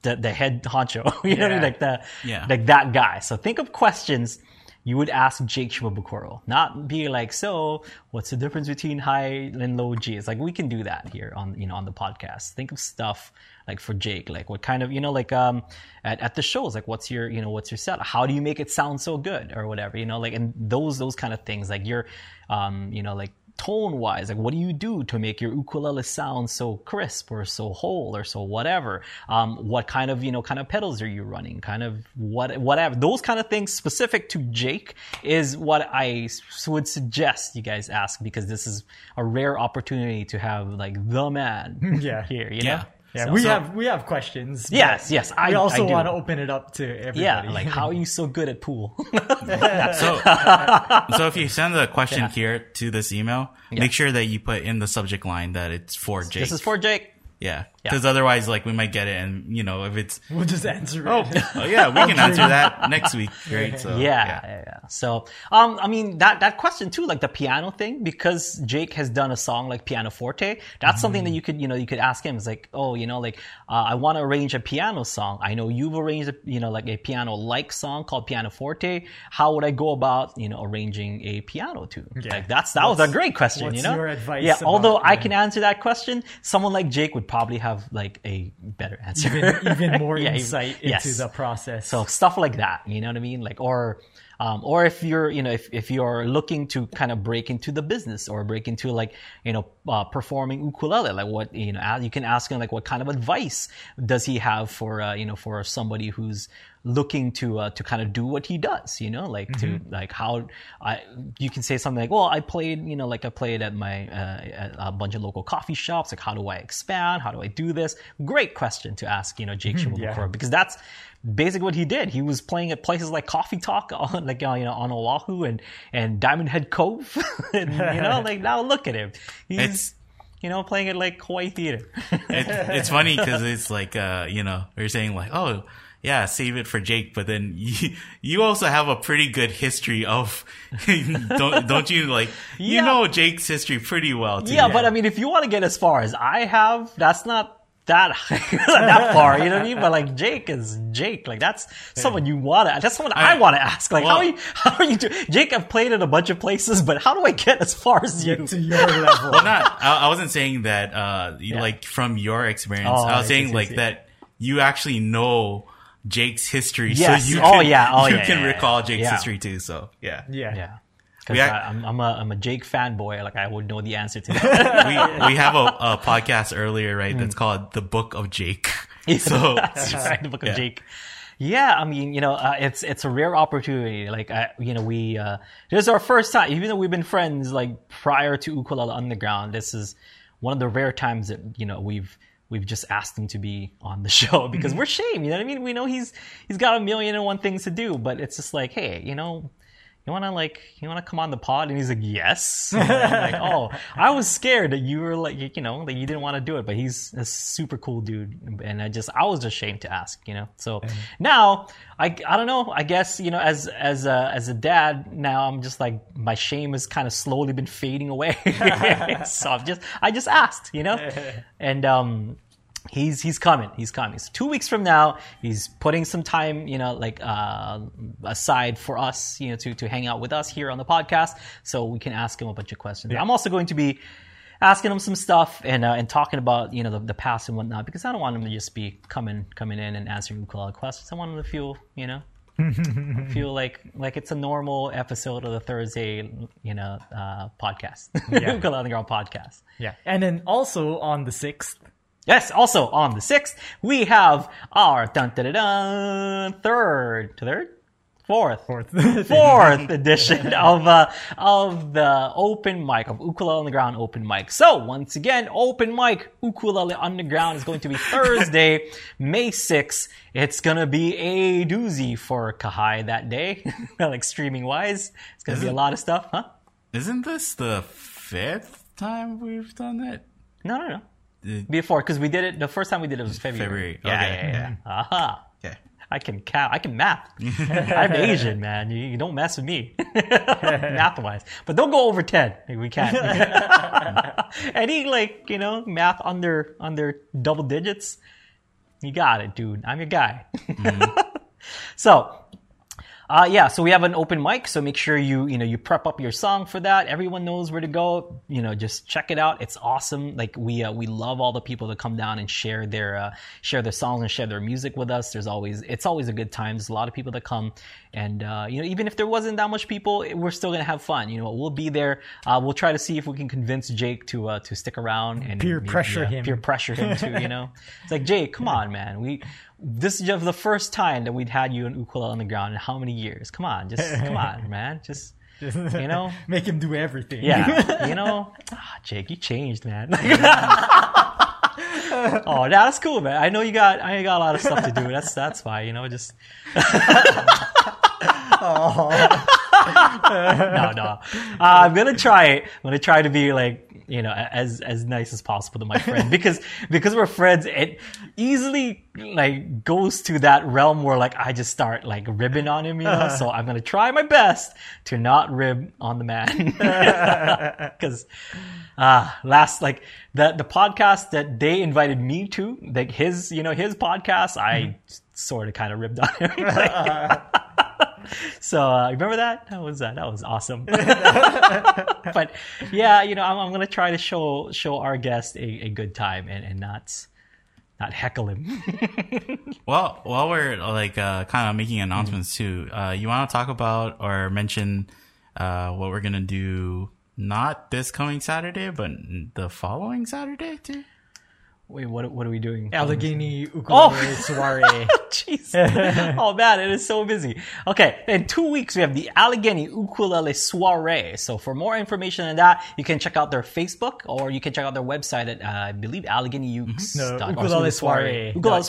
the the head honcho, you know, what I mean? Like the Yeah. like that guy. So think of questions you would ask Jake Shimabukuro, not be like, so what's the difference between high and low G? It's like we can do that here on you know on the podcast. Think of stuff like for Jake, like what kind of you know like um at, at the shows, like what's your you know what's your set? How do you make it sound so good or whatever? You know, like and those those kind of things, like your um you know like tone wise like what do you do to make your ukulele sound so crisp or so whole or so whatever um, what kind of you know kind of pedals are you running kind of what whatever those kind of things specific to jake is what i would suggest you guys ask because this is a rare opportunity to have like the man Yeah. here you know Yeah. Yeah, So- we so- have we have questions. but yes yes i we also I do. want to open it up to everybody. yeah like how are you so good at pool So, so if you send the question here to this email, make sure that you put in the subject line that it's for Jake. this is for jake yeah, because otherwise, like we might get it, and you know, if it's we'll just answer it. oh yeah, we can answer that next week, right? So yeah, yeah, yeah. So, um, I mean that that question too, like the piano thing, because Jake has done a song like Piano Forte. That's something that you could, you know, you could ask him. It's like, oh, you know, like uh, I want to arrange a piano song. I know you've arranged, a, you know, like a piano-like song called Piano Forte. How would I go about, you know, arranging a piano tune? Yeah. Like that's that was a great question. you know, your advice Yeah. about- although I can answer that question, someone like Jake would probably have like a better answer, even, even more Yeah, insight into yes. the process. So stuff like that, you know what I mean? Like, or, um, or if you're, you know, if, if you're looking to kind of break into the business or break into like, you know, uh, performing ukulele, like what, you know, you can ask him like what kind of advice does he have for, uh, you know, for somebody who's looking to, uh, to kind of do what he does, you know, like to, like how I, you can say something like, well, I played, you know, like I played at my, uh, at a bunch of local coffee shops. Like, how do I expand? How do I do this? Great question to ask, you know, Jake Shimabukuro Yeah. because that's basically what he did. He was playing at places like Coffee Talk, on, like uh, you know, on Oahu and and Diamond Head Cove, and you know, like now look at him. He's It's- you know playing at like Hawaii Theater. it, it's funny because it's like uh, you know, you're saying like, oh yeah, save it for Jake, but then you, you also have a pretty good history of don't don't you like you know Jake's history pretty well too. yeah, but I mean, if you want to get as far as I have, that's not. That that far, you know what I mean? But like Jake is Jake, like that's someone you want to. That's someone I, I- want to ask. Like, how are you? How are you doing? Jake, I've played in a bunch of places, but how do I get as far as you? To your level. Well, not. I, I wasn't saying that. Uh, you- like from your experience, Oh, I was I saying see, like see. that you actually know Jake's history, Yes. so you Oh, can, yeah. Oh, you yeah, can yeah, yeah. recall Jake's Yeah. history too. So yeah, yeah. Yeah. Because I'm, I'm a I'm a Jake fanboy. Like I would know the answer to that. we we have a, a podcast earlier, right? That's called the Book of Jake. So That's right, the book of yeah. Jake. Yeah, I mean, you know, uh, it's it's a rare opportunity. Like, I, you know, we uh, this is our first time, even though we've been friends like prior to Ukulele Underground. This is one of the rare times that you know we've we've just asked him to be on the show because mm-hmm. we're shame. You know what I mean? We know he's he's got a million and one things to do, but it's just like, hey, you know, you want to like you want to come on the pod? And he's like yes. Like oh i was scared that you were like you know that you didn't want to do it but he's a super cool dude and i just i was ashamed to ask you know? So mm-hmm. now i i don't know i guess you know as as a as a dad now i'm just like my shame has kind of slowly been fading away. So i've just i just asked you know? And um he's he's coming. He's coming. So two weeks from now he's putting some time you know like uh, aside for us you know to to hang out with us here on the podcast. So we can ask him a bunch of questions. Yeah. i'm also going to be asking him some stuff and uh, and talking about you know the, the past and whatnot because i don't want him to just be coming coming in and answering ukulele questions. I want him to feel you know feel like like it's a normal episode of the Thursday, you know, uh, podcast, yeah. Ukulele Underground podcast. Yeah, and then also on the sixth, Yes, also on the 6th, we have our dun, dun, dun, third, third? Fourth. Fourth. Fourth edition of, uh, of the open mic, of Ukulele Underground open mic. So, once again, open mic Ukulele Underground is going to be Thursday, May 6th. It's gonna be a doozy for Kahai that day, like streaming wise. It's gonna isn't, be a lot of stuff, huh? Isn't this the fifth time we've done it? No, no, no. Before, because we did it the first time we did it was February. February. Yeah, okay. yeah, yeah. Mm-hmm. Aha. Okay. I can count. I can math. I'm Asian, man. You, you don't mess with me, math wise. But don't go over ten. We can't. Any like you know math under under double digits, you got it, dude. I'm your guy. Mm-hmm. so uh, yeah, so we have an open mic, so make sure you you know you prep up your song for that. Everyone knows where to go. You know, just check it out. It's awesome. Like we uh, we love all the people that come down and share their uh, share their songs and share their music with us. There's always it's always a good time. There's a lot of people that come, and uh, you know even if there wasn't that much people, we're still gonna have fun. You know, we'll be there. Uh, we'll try to see if we can convince Jake to uh, to stick around and peer maybe, pressure him. Peer pressure him too. You know, it's like Jake, come on, man. We this is just the first time that we'd had you in Ukulele Underground in how many years? Come on, just come on, man. Just you know, make him do everything. Yeah, you know, oh, Jake, you changed, man. oh, that's cool, man. I know you got, I got a lot of stuff to do. That's that's fine. You know, just. no, no. Uh, I'm gonna try it. I'm gonna try to be like you know, as as nice as possible to my friend because because we're friends, it easily like goes to that realm where like I just start like ribbing on him, you know. so I'm gonna try my best to not rib on the man because uh last like the the podcast that they invited me to, like his you know his podcast, I mm-hmm. sort of kind of ribbed on him so uh, remember that? That was uh, that was awesome. but yeah, you know, I'm, I'm, gonna try to show show our guest a, a good time and, and not not heckle him. well, while we're like uh, kind of making announcements too, uh, you want to talk about or mention uh, what we're gonna do? Not this coming Saturday, but the following Saturday too. Wait, what what are we doing? Allegheny ukulele oh. soiree. Jeez. oh man, it is so busy. Okay, in two weeks we have the Allegheny ukulele soiree. So for more information on that, you can check out their Facebook or you can check out their website at uh, I believe Allegheny Ukes. No, ukulele soiree. Ukulele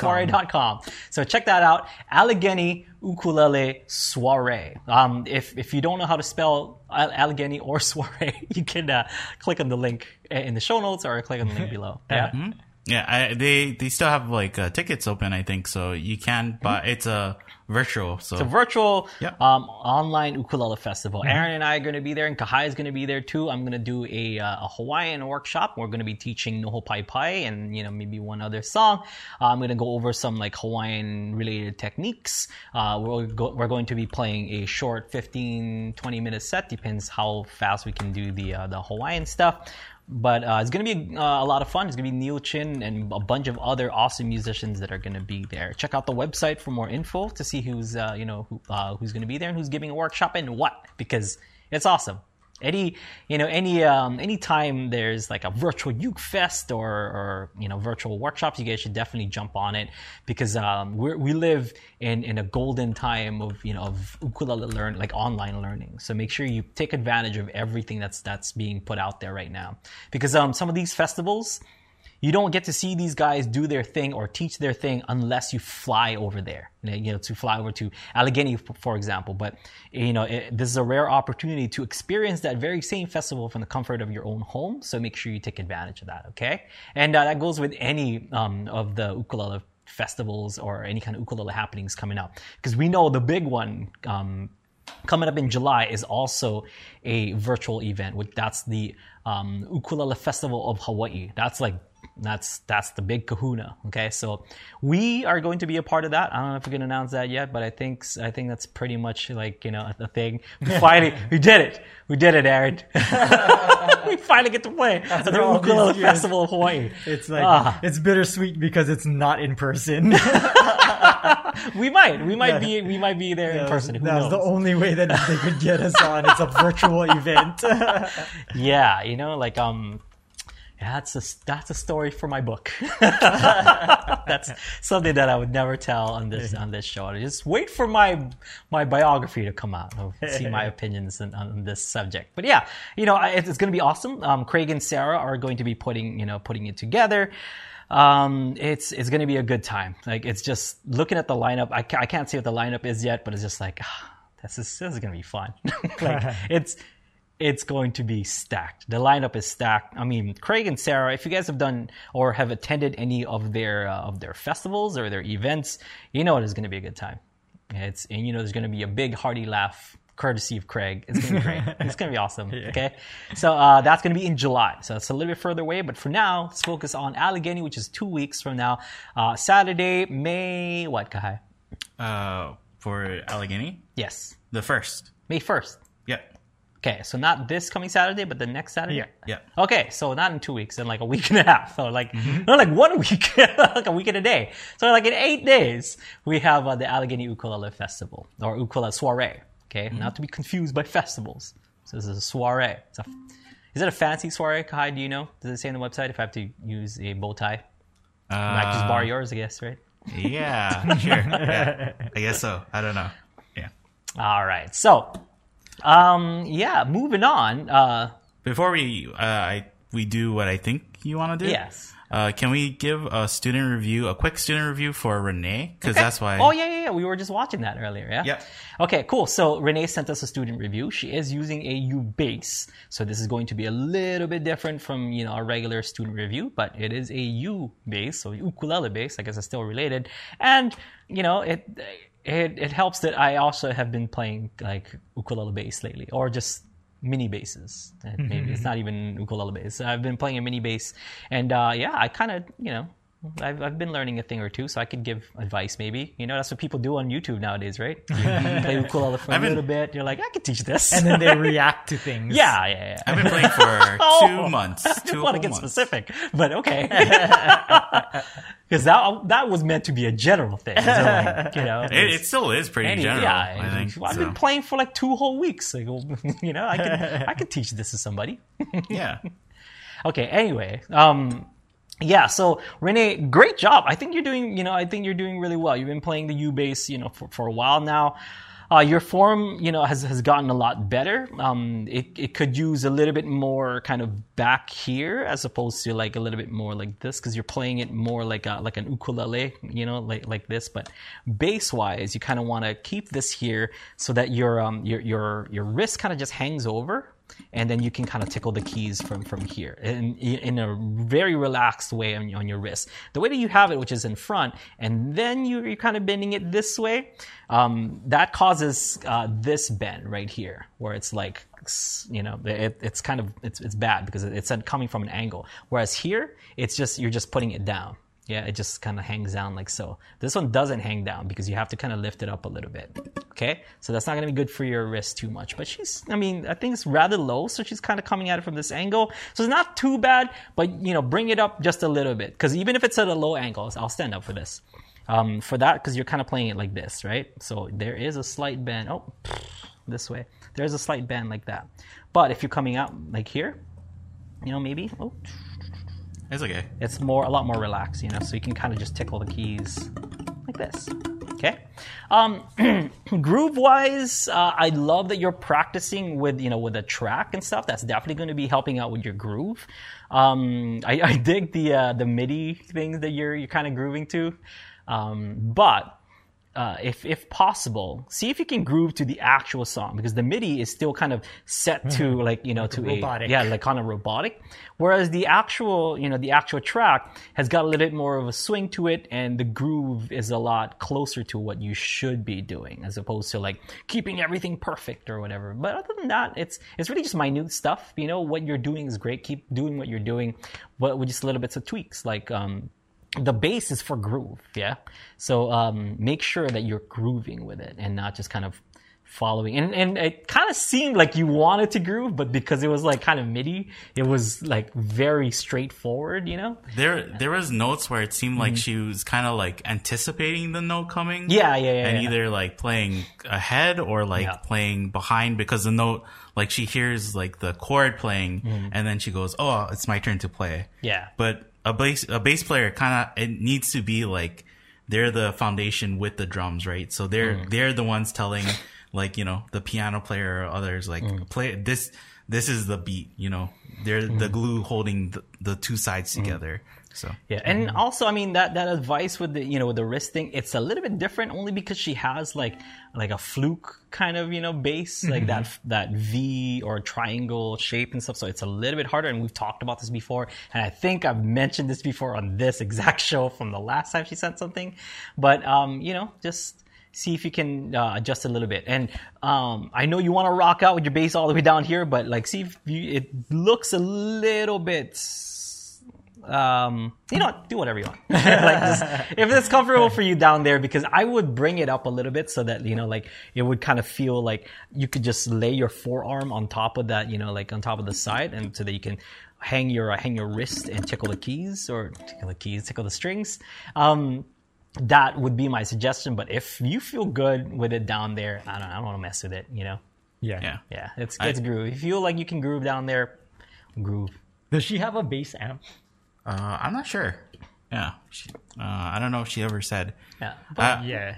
So check that out. Allegheny ukulele soiree. Um, if if you don't know how to spell Allegheny or soiree, you can uh, click on the link in the show notes or click on the link below. Yeah. Mm-hmm. Yeah, I, they they still have like uh, tickets open, I think. So you can, but mm-hmm. it's a virtual. So it's a virtual yep. um, online ukulele festival. Mm-hmm. Aaron and I are going to be there, and Kahai is going to be there too. I'm going to do a, uh, a Hawaiian workshop. We're going to be teaching Noho Pai Pai and you know maybe one other song. Uh, I'm going to go over some like Hawaiian related techniques. Uh, we're go- we're going to be playing a short 15 20 minute set. Depends how fast we can do the uh, the Hawaiian stuff. But uh, it's going to be uh, a lot of fun. It's going to be Neil Chin and a bunch of other awesome musicians that are going to be there. Check out the website for more info to see who's uh, you know who, uh, who's going to be there and who's giving a workshop and what because it's awesome any you know any um any time there's like a virtual uke fest or or you know virtual workshops you guys should definitely jump on it because um we we live in in a golden time of you know of ukulele learn like online learning. So make sure you take advantage of everything that's that's being put out there right now because um some of these festivals you don't get to see these guys do their thing or teach their thing unless you fly over there. You know, to fly over to Allegheny, for example. But you know, it, this is a rare opportunity to experience that very same festival from the comfort of your own home. So make sure you take advantage of that. Okay, and uh, that goes with any um, of the ukulele festivals or any kind of ukulele happenings coming up because we know the big one um, coming up in July is also a virtual event. Which that's the um, Ukulele Festival of Hawaii. That's like that's that's the big kahuna. Okay, so we are going to be a part of that. I don't know if we can announce that yet, but I think I think that's pretty much like you know a thing. We finally we did it. We did it, Aaron. we finally get to play at the Ukulele Festival of Hawaii. It's like ah. it's bittersweet because it's not in person. we might, we might yeah. be, we might be there yeah, in person. Who that's knows? the only way that they could get us on. It's a virtual event. yeah, you know, like um, that's a that's a story for my book. that's something that I would never tell on this on this show. Just wait for my my biography to come out. I'll see my opinions on, on, this subject. But yeah, you know, it's, it's going to be awesome. Um, Craig and Sarah are going to be putting you know putting it together. Um, it's it's going to be a good time. Like it's just looking at the lineup. I, I can't see what the lineup is yet, but it's just like. Ah, this is, this is going to be fun. like, it's it's going to be stacked. The lineup is stacked. I mean, Craig and Sarah, if you guys have done or have attended any of their uh, of their festivals or their events, you know it is going to be a good time. It's and you know there's going to be a big hearty laugh courtesy of Craig. It's going to be great. it's going to be awesome. Yeah. Okay. So uh, that's going to be in July. So it's a little bit further away. But for now, let's focus on Allegheny, which is two weeks from now. Uh, Saturday, May, what, Kai? Uh, for Allegheny? Yes. The 1st. May 1st. Okay, so not this coming Saturday, but the next Saturday. Yeah, yeah. Okay, so not in two weeks, in like a week and a half. So like mm-hmm. not like one week, like a week and a day. So like in eight days, we have uh, the Allegheny Ukulele Festival or Ukulele Soiree. Okay, mm-hmm. not to be confused by festivals. So this is a soiree. A, is it a fancy soiree, Kai? Do you know? Does it say on the website if I have to use a bow tie? Uh, I just borrow yours, I guess, right? Yeah, sure. Yeah, I guess so. I don't know. Yeah. All right. So um, yeah, moving on. Uh, Before we uh, I, we do what I think you want to do. Yes. Uh, can we give a student review, a quick student review for Renee? Because okay. that's why. Oh yeah, yeah, yeah. We were just watching that earlier. Yeah. Yeah. Okay, cool. So Renee sent us a student review. She is using a U bass, so this is going to be a little bit different from you know a regular student review, but it is a U bass, so ukulele bass. I guess it's still related, and you know it it, it helps that I also have been playing like ukulele bass lately, or just mini basses. Maybe it's not even ukulele bass. I've been playing a mini bass, and uh, yeah, I kind of you know I've, I've been learning a thing or two, so I could give advice maybe. You know, that's what people do on YouTube nowadays, right? You, you play ukulele for a been, little bit, you're like, I could teach this. And then they react to things. Yeah, yeah, yeah. I've been playing for oh, two months. I don't want to get months. specific, but okay. Because that, that was meant to be a general thing. So like, you know, it, it, still is pretty any, general, yeah, I think. I've so. been playing for like two whole weeks. Like, you know, I can, I can teach this to somebody. yeah. Okay, anyway. Um, yeah, so Renee, great job. I think you're doing, you know, I think you're doing really well. You've been playing the U bass, you know, for, for a while now. Uh, your form, you know, has, has gotten a lot better. Um, it, it could use a little bit more kind of back here as opposed to like a little bit more like this because you're playing it more like a, like an ukulele, you know, like like this. But bass wise, you kind of want to keep this here so that your um your your your wrist kind of just hangs over and then you can kind of tickle the keys from from here in, in a very relaxed way on, on your wrist. The way that you have it, which is in front, and then you, are kind of bending it this way, um, that causes uh, this bend right here, where it's like you know it, it's kind of it's, it's bad because it's coming from an angle. Whereas here, it's just you're just putting it down. Yeah, it just kind of hangs down like so. This one doesn't hang down because you have to kind of lift it up a little bit. Okay, so that's not going to be good for your wrist too much. But she's, I mean, I think it's rather low, so she's kind of coming at it from this angle. So it's not too bad, but you know, bring it up just a little bit because even if it's at a low angle, I'll stand up for this. Um, for that, because you're kind of playing it like this, right? So there is a slight bend. Oh, this way. There's a slight bend like that. But if you're coming out like here, you know, maybe. Oh, it's okay. It's more a lot more relaxed, you know, so you can kind of just tickle the keys like this. Okay. Um, groove wise, uh, I love that you're practicing with you know with a track and stuff. That's definitely going to be helping out with your groove. Um, I, I dig the uh, the MIDI things that you're you're kind of grooving to, um, but uh, if if possible, see if you can groove to the actual song because the MIDI is still kind of set to like you know to robotic. a yeah like kind of robotic, whereas the actual you know the actual track has got a little bit more of a swing to it, and the groove is a lot closer to what you should be doing as opposed to like keeping everything perfect or whatever. But other than that, it's it's really just minute stuff. You know what you're doing is great. Keep doing what you're doing, but with just little bits of tweaks like. um the bass is for groove, yeah. So um, make sure that you're grooving with it and not just kind of following. And and it kind of seemed like you wanted to groove, but because it was like kind of MIDI, it was like very straightforward, you know. There, there was notes where it seemed like she was kind of like anticipating the note coming. Mm-hmm. Yeah, yeah, yeah. and yeah. either like playing ahead or like Yeah. playing behind because the note, like she hears like the chord playing, Mm-hmm. and then she goes, "Oh, it's my turn to play." Yeah. But a bass, a bass player kind of it needs to be like they're the foundation with the drums, right? So they're Mm. they're the ones telling like you know the piano player or others like Mm. play this. This is the beat, you know. They're the glue holding the, the two sides Mm. together. So Yeah, and also, I mean that that advice with the you know with the wrist thing, it's a little bit different only because she has like like a fluke kind of you know bass, like that that V or triangle shape and stuff. So it's a little bit harder, and we've talked about this before. And I think I've mentioned this before on this exact show from the last time she sent something. But um, you know, just see if you can uh, adjust a little bit. And um, I know you want to rock out with your bass all the way down here, but like see if you, it looks a little bit um, you know, do whatever you want. like, just, if it's comfortable for you down there, because I would bring it up a little bit so that you know, like it would kind of feel like you could just lay your forearm on top of that, you know, like on top of the side, and so that you can hang your uh, hang your wrist and tickle the keys or tickle the keys, tickle the strings. Um, that would be my suggestion. But if you feel good with it down there, I don't, I don't want to mess with it. You know, Yeah. yeah. yeah, it's I- it's groove. If you feel like you can groove down there, groove. Does she have a bass amp? Uh, I'm not sure. Yeah, she, uh, I don't know if she ever said. Yeah, Uh, Yeah.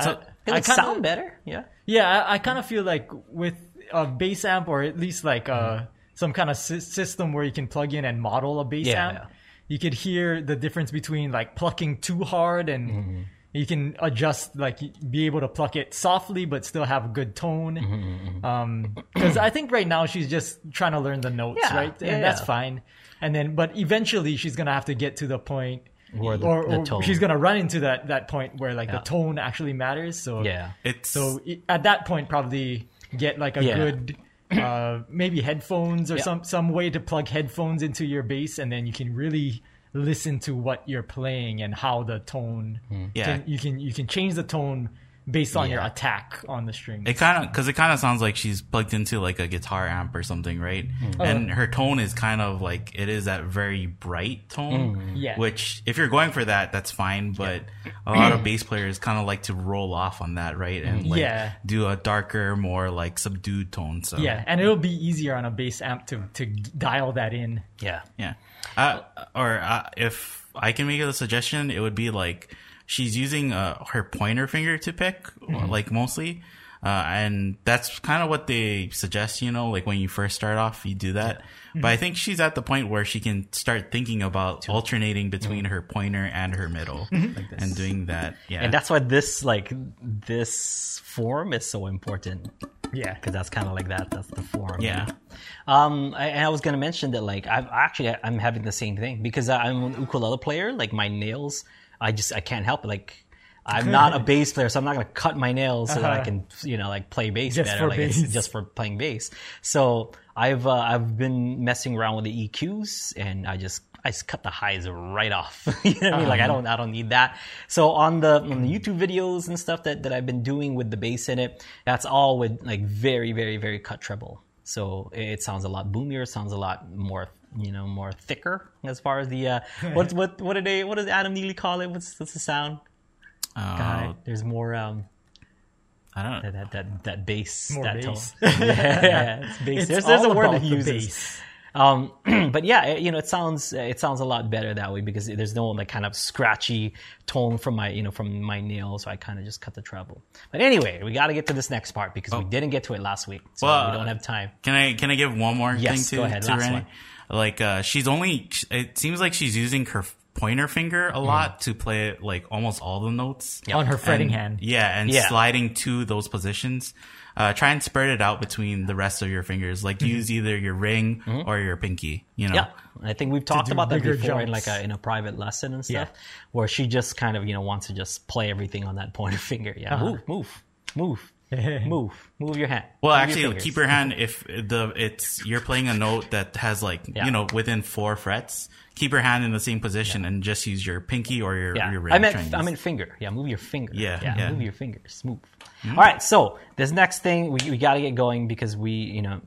So- I, it I would kinda- sound better. Yeah. Yeah, I, I kind of feel like with a bass amp, or at least like uh, some kind of sy- system where you can plug in and model a bass Yeah, amp, yeah. you could hear the difference between like plucking too hard and Mm-hmm. you can adjust, like be able to pluck it softly but still have a good tone. Mm-hmm, Um, because I think right now she's just trying to learn the notes, Yeah, right? yeah, and that's fine. And then, but eventually she's gonna have to get to the point. Where the- or, the or tone. she's gonna run into that, that point where like Yeah. the tone actually matters. So Yeah. It's so at that point, probably get like a Yeah. good, uh, maybe headphones or Yeah. some some way to plug headphones into your bass, and then you can really listen to what you're playing and how the tone. Yeah. can, you can you can change the tone based on your attack on the string. It kind of because it kind of sounds like she's plugged into like a guitar amp or something, right? And her tone is kind of like it is that very bright tone. Yeah. Which, if you're going for that, that's fine. But a lot of bass players kind of like to roll off on that, right? And like Yeah. do a darker, more like subdued tone. So yeah, and it'll be easier on a bass amp to to dial that in. Yeah. Yeah. Uh, or uh, if I can make a suggestion, it would be like she's using uh, her pointer finger to pick, like mostly. Uh, and that's kind of what they suggest, you know, like when you first start off, you do that. But I think she's at the point where she can start thinking about alternating between her pointer and her middle and doing that. Yeah. And that's why this like this form is so important Yeah, because that's kind of like that. That's the form. yeah. Um, I, and I was gonna mention that like I've actually I'm having the same thing because I'm an ukulele player. Like my nails, I just I can't help it. Like I'm not a bass player, so I'm not gonna cut my nails so that I Uh-huh. can you know like play bass Just better. like it's just for playing bass. So I've uh, I've been messing around with the EQs and I just I just cut the highs right off. you know what I mean? Like I don't I don't need that. So on the on the YouTube videos and stuff that, that I've been doing with the bass in it, that's all with like very, very, very cut treble. So it sounds a lot boomier, sounds a lot more you know, more thicker as far as the uh what what what did they what does Adam Neely call it? What's what's the sound? Uh, God, there's more um I don't know. that that that, that bass More that bass. tone. yeah, it's bass. It's there's there's a word that he uses. bass. Um, but yeah, it, you know, it sounds it sounds a lot better that way because there's no like kind of scratchy tone from my you know from my nail, so I kind of just cut the treble. But anyway, we got to get to this next part because we didn't get to it last week, so Well, we don't have time. Can I can I give one more Yes, thing to, go ahead, to last Renee? one. Like uh, she's only it seems like she's using her pointer finger Mm. a lot to play like almost all the notes. On her fretting And- hand. Yeah, and Yeah. sliding to those positions. Uh, try and spread it out between the rest of your fingers. Like use either your ring or your pinky. You know. Mm-hmm. Yeah, I think we've talked about that bigger before in like a in a private lesson and stuff, Yeah. where she just kind of you know wants to just play everything on that pointer finger. Yeah, Uh-huh. move, move, move, move, move your hand. Well, Move actually, fingers. keep your hand if the it's you're playing a note that has like Yeah. you know within four frets. Keep your hand in the same position and just use your pinky or your Yeah, your ring. I meant Try and I use- meant finger. Yeah, move your finger. Yeah, yeah, yeah. move your fingers. Move. All right, so this next thing we, we got to get going because we you know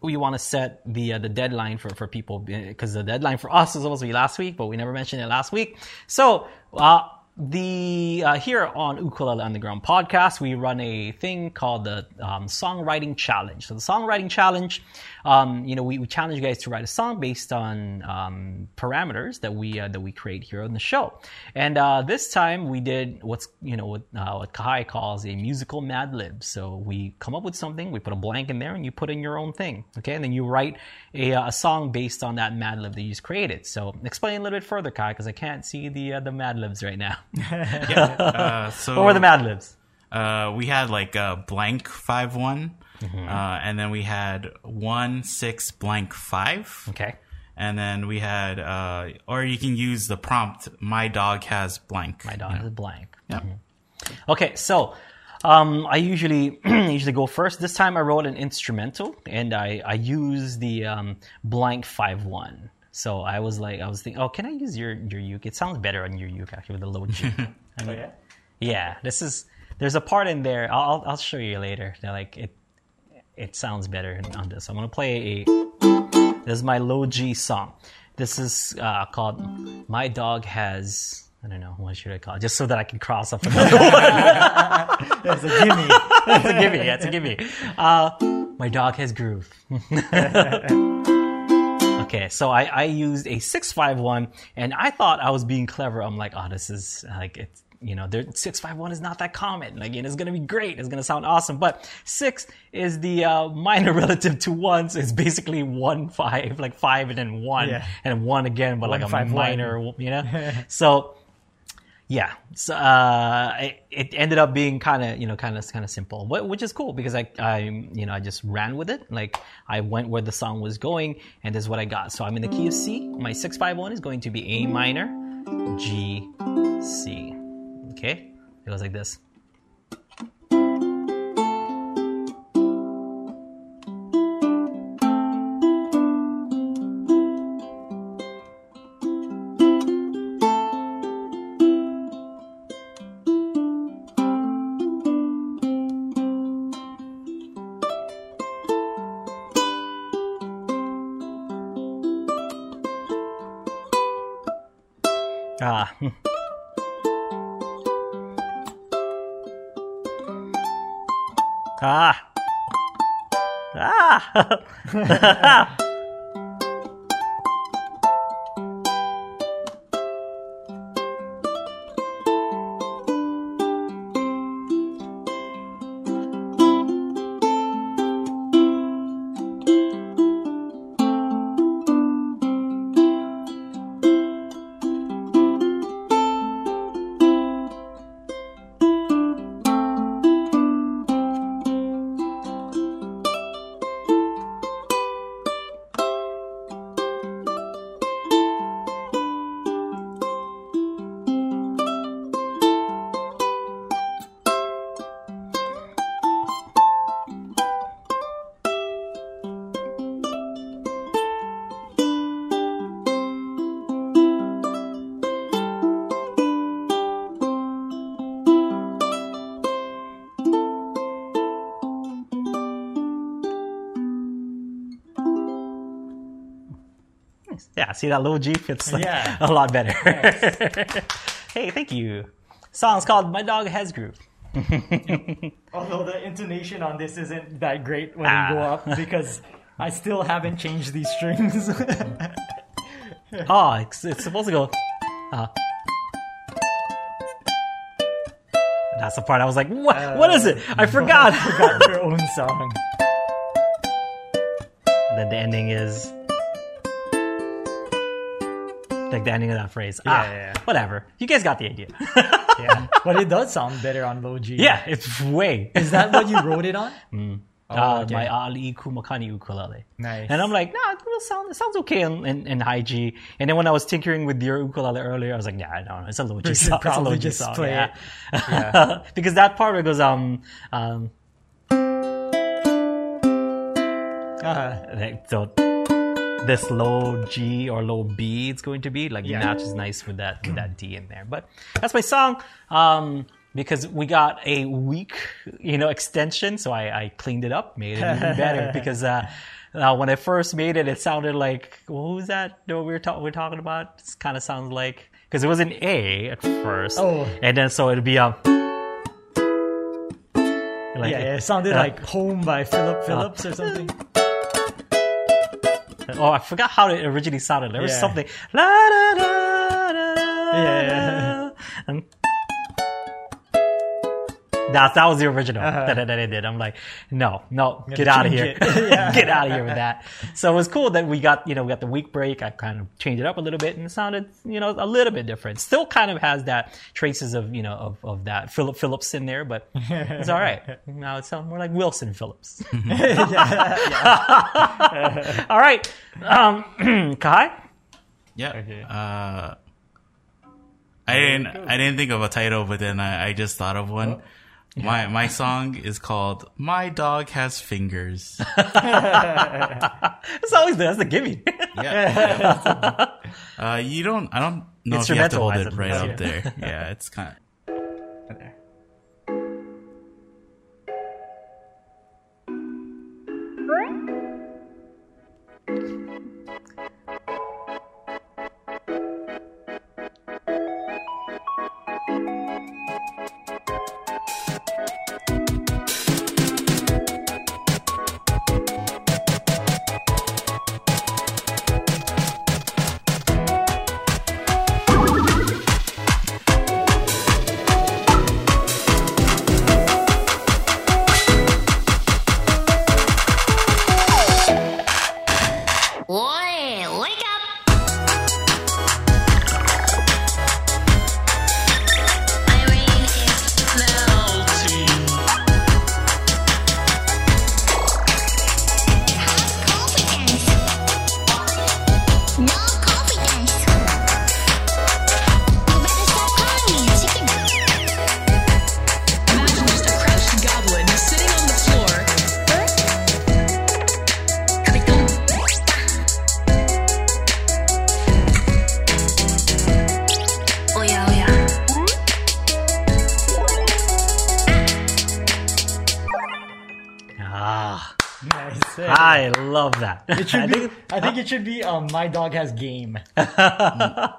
we want to set the uh, the deadline for for people because the deadline for us was supposed to be last week, but we never mentioned it last week. So. Uh, the uh, here on Ukulele Underground podcast, we run a thing called the um, songwriting challenge. So the songwriting challenge, um, you know, we, we challenge you guys to write a song based on um, parameters that we uh, that we create here on the show. And uh, this time we did what's you know what uh, what Kahai calls a musical Mad Lib. So we come up with something, we put a blank in there, and you put in your own thing. Okay, and then you write a, uh, a song based on that Mad Lib that you just created. So explain a little bit further, Kai, because I can't see the uh, the Mad Libs right now. uh, so what were the Mad Libs? uh, we had like a blank five one, Mm-hmm. uh, and then we had one six blank five, Okay. and then we had uh, or you can use the prompt. My dog has blank. My dog is blank. Yeah. Okay, so um, I usually usually go first. This time I wrote an instrumental, and I I use the um, blank five one. So I was like, I was thinking, oh, can I use your your uke? It sounds better on your uke actually with the low G. Mean, yeah? yeah, this is there's a part in there. I'll I'll- I'll show you later. That like it it sounds better on this. I'm gonna play a. This is my low G song. This is uh, called "My Dog Has." I don't know what should I call it, just so that I can cross off another one. That's a gimme. it's a gimme. It's a gimme. Uh, my dog has groove. okay, so I, I used a six five one, and I thought I was being clever. I'm like, oh, this is like it's you know, there six five one is not that common. Like, and it's gonna be great. It's gonna sound awesome. But six is the uh, minor relative to one, so it's basically one five, like five and then one, Yeah. and one again, but like a One, five, one. minor, you know. so yeah so uh it, it ended up being kind of you know kind of kind of simple which is cool because i i you know i just ran with it like i went where the song was going and this is what i got so i'm in the key of c my 651 is going to be a minor g c okay it goes like this. Ah ah ah Yeah, see that little G fits like Yeah. a lot better. hey, thank you. Song's called "My Dog Has Groove." Although the intonation on this isn't that great when Ah. you go up because I still haven't changed these strings. Oh, it's, it's supposed to go. Uh, that's the part I was like, what? what is it? I forgot. Got your own song. then the ending is like the ending of that phrase. ah, yeah, yeah. whatever. You guys got the idea. Yeah, but it does sound better on low G. yeah, it's way. Is that what you wrote it on? uh, okay. my Ali Kumakani ukulele. Nice. And I'm like, nah, it will sound, it sounds okay in, in, in high G. And then when I was tinkering with your ukulele earlier, I was like, yeah, I don't know, it's a low G song. It's a low G song. play yeah. it. Yeah. because that part where it goes, um, um, Uh, like, so this low G or low B it's going to be like Yeah. matches nice with that with that D in there. But that's my song. Um because we got a week, you know, extension, so I, I cleaned it up, made it even better. Because uh, uh, when I first made it, it sounded like what was that? No, we were, ta- we were talking about. It kind of sounds like because it was an A at first, Oh. and then so it'd be a. like, yeah, it sounded uh, like Home by Philip Phillips or something. Oh, I forgot how it originally sounded. There was Yeah. something. La, da, da, da, Yeah, yeah. And that, that was the original Uh-huh. that, that I did. I'm like, no, no, get out of here. get out of here with that. So it was cool that we got, you know, we got the week break. I kind of changed it up a little bit and it sounded, you know, a little bit different. Still kind of has that traces of, you know, of, of that Philip Phillips in there, but it's all right. Now it sounds more like Wilson Phillips. all right. Um, Kai? Yeah. Okay. Uh, I didn't. I didn't think of a title, but then I, I just thought of one. My my song is called "My Dog Has Fingers." It's always there. That's the gimme. Yeah. uh, you don't. I don't know if you have to hold it it, right up there. Yeah, it's kind of. There. It should I be, think, I think it should be um, My Dog Has Game. yeah.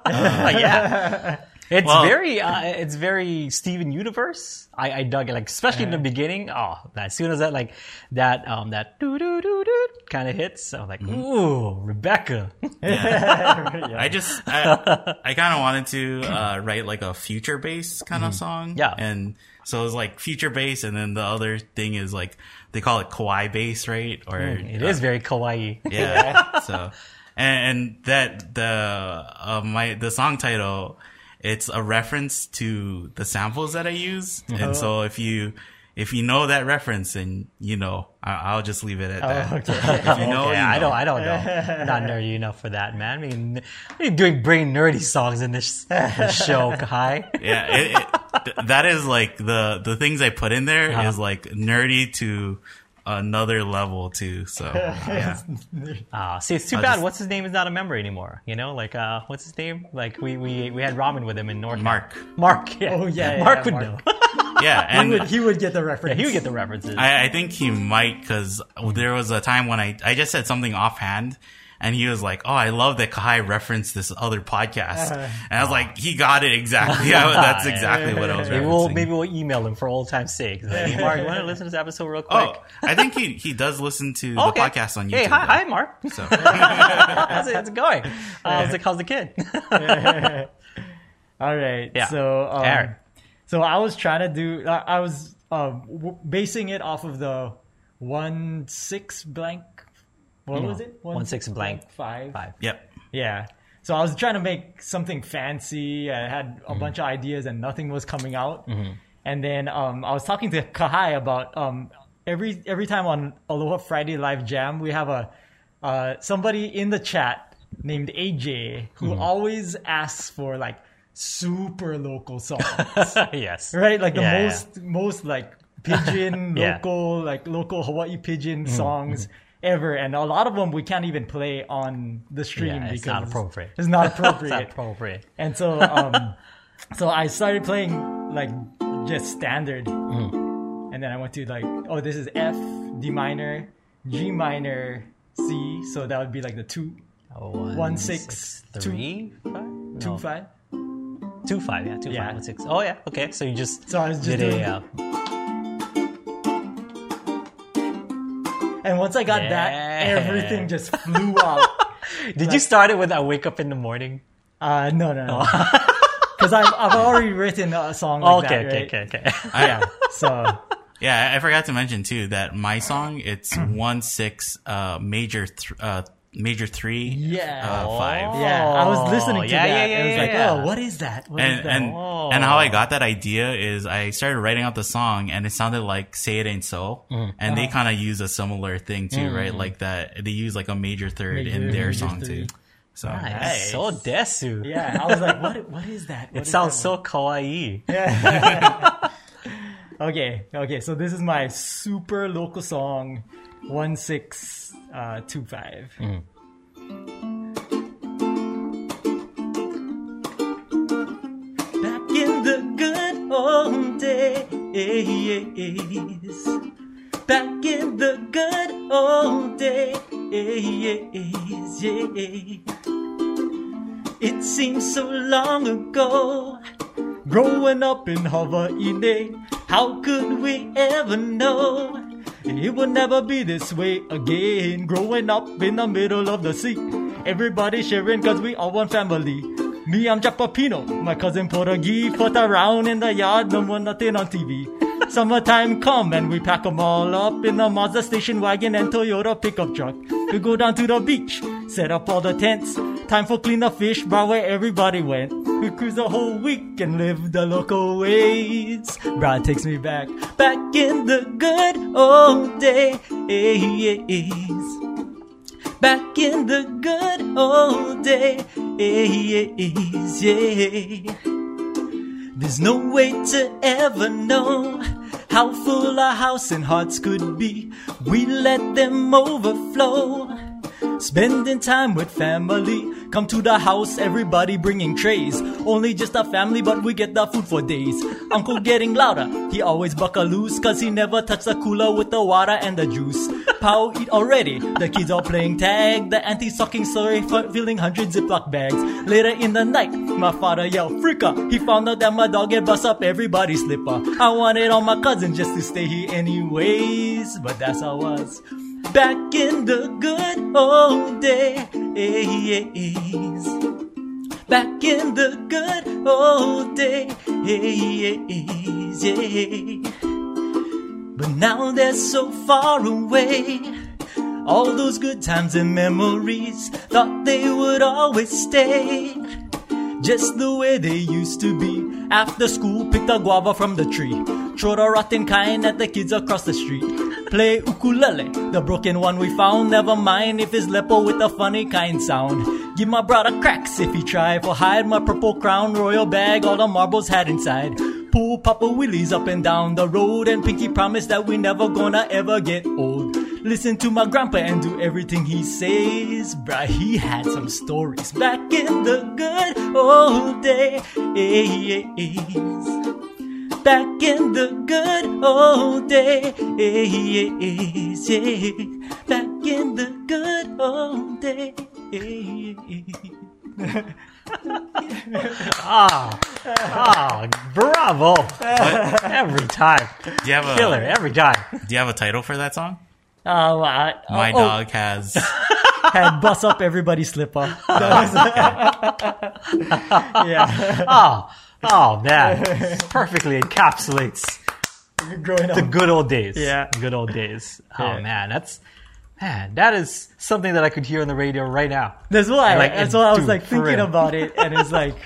It's Well- very, uh, it's very Steven Universe. I, I dug it, like especially in the beginning. Oh, as soon as that like that um that doo doo doo doo kind of hits, I'm like, ooh, Rebecca. Yeah, I just. I, I kind of wanted to uh, write like a future bass kind of song. Yeah. And so it's like future bass, and then the other thing is like they call it kawaii bass, right? Or mm, It uh, is very kawaii. yeah. so, and, and that the uh, my the song title, it's a reference to the samples that I use, and uh-huh. so if you if you know that reference, and you know, I, I'll just leave it at that. Oh, okay. If you know, yeah, you I don't, I don't know. Not nerdy enough for that, man. I mean, you're doing brain nerdy songs in this, this show, Kai. yeah, it, it, th- that is like the the things I put in there is Uh-huh. like nerdy to another level too. So yeah, Ah, see, it's too I'll bad. just- What's his name is not a member anymore. You know, like uh, what's his name? Like we we we had ramen with him in North. Mark. Mark. Yeah. Oh, yeah, yeah, Mark yeah, would Mark. know. yeah, He and would, he would get the reference. yeah, he would get the references. I, I think he might because there was a time when I I just said something offhand, and he was like, "Oh, I love that Kai referenced this other podcast," Uh-huh. and I was like, "He got it exactly. Yeah, that's exactly what I was Maybe we'll maybe we'll email him for old time's sake. Like, hey, Mark, you want to listen to this episode real quick? Oh, I think he he does listen to the podcast on YouTube. Hey, hi, though. hi, Mark. So how's, it, how's it going? Uh, how's, the, how's the kid? All right. Yeah. So, um, Aaron. so I was trying to do. I, I was um, w- basing it off of the one six blank. What was it? one six blank five. Five. yep. Yeah. So I was trying to make something fancy. I had a bunch of ideas and nothing was coming out. And then um, I was talking to Kahai about um, every every time on Aloha Friday Live Jam, we have a uh, somebody in the chat named AJ who always asks for like super local songs, yes. right? Like the Yeah, yeah. most most like pidgin Yeah. local like local Hawaii pidgin songs ever, and a lot of them we can't even play on the stream Yeah, because it's not appropriate. It's not appropriate. It's not appropriate. and so um, so I started playing like just standard, Mm. and then I went to like oh this is F D minor G minor C, so that would be like the two Oh, one, One, six, two- three, five? two No, five. two five. Yeah, two Yeah. five, one six. Oh yeah, okay. So you just So I was just did doing- a uh, And once I got that, everything just flew out. Did you start it with "I wake up in the morning"? Uh, no, no, no. Because I've, I've already written a song like Oh, okay, that, okay, right? okay, okay. Yeah. So Yeah, I I forgot to mention too that my song it's one six uh major th- uh major three Yeah. uh, five. yeah, I was listening to yeah, that. yeah, and it was yeah, like, yeah. oh, what is that? What is and that? and Oh. and how I got that idea is I started writing out the song and it sounded like "Say It Ain't So," Mm. and Uh-huh. they kind of use a similar thing too, right? Like that they use like a major third in their song three. too. So Nice. So desu. yeah, I was like, what? What is that? What It is sounds that so kawaii. Yeah. Okay, okay. So this is my super local song, one six uh, two five. Back in the good old days, back in the good old days, yeah. It seems so long ago. Growing up in Hawaii, how could we ever know? It would never be this way again. Growing up in the middle of the sea, everybody sharing cause we all one family. Me, I'm Japapino, my cousin Portuguese, foot around in the yard, no more nothing on TV. Summertime come and we pack 'em all up in the Mazda station wagon and Toyota pickup truck. We go down to the beach, set up all the tents. Time for clean up fish, bar where everybody went. We cruise the whole week and live the local ways. Brad takes me back, back in the good old days. Back in the good old days, yeah. There's no way to ever know how full our house and hearts could be. We let them overflow. Spending time with family. Come to the house, everybody bringing trays. Only just a family, but we get the food for days. Uncle getting louder. He always buckle loose, cause he never touched the cooler with the water and the juice. Pau eat already. The kids all playing tag. The auntie sucking for filling hundred Ziploc bags. Later in the night, my father yelled, Freaka! He found out that my dog had bust up everybody's slipper. I wanted all my cousins just to stay here anyways, but that's how it was. Back in the good old days. Back in the good old days. Yeah. But now they're so far away. All those good times and memories thought they would always stay. Just the way they used to be. After school, picked a guava from the tree. Throw the rotten kind at the kids across the street. Play ukulele, the broken one we found. Never mind if it's lepo with a funny kind sound. Give my brother cracks if he try for hide my purple crown, royal bag, all the marbles had inside. Pull Papa Willies up and down the road, and Pinky promised that we never gonna ever get old. Listen to my grandpa and do everything he says. Bruh, he had some stories back in the good old days. Back in the good old days. Yeah. Back in the good old days. Ah, ah, bravo! Every time, Do you have a killer every time. Do you have a title for that song? Um, I, My oh, dog has. had bust up everybody slip up. That was- yeah, Oh, oh man, perfectly encapsulates growing up. the good old days. Yeah. good old days. Oh Yeah. man, that's man, that is something that I could hear on the radio right now. That's why. Like, that's why I was like thinking real. about it, and it's like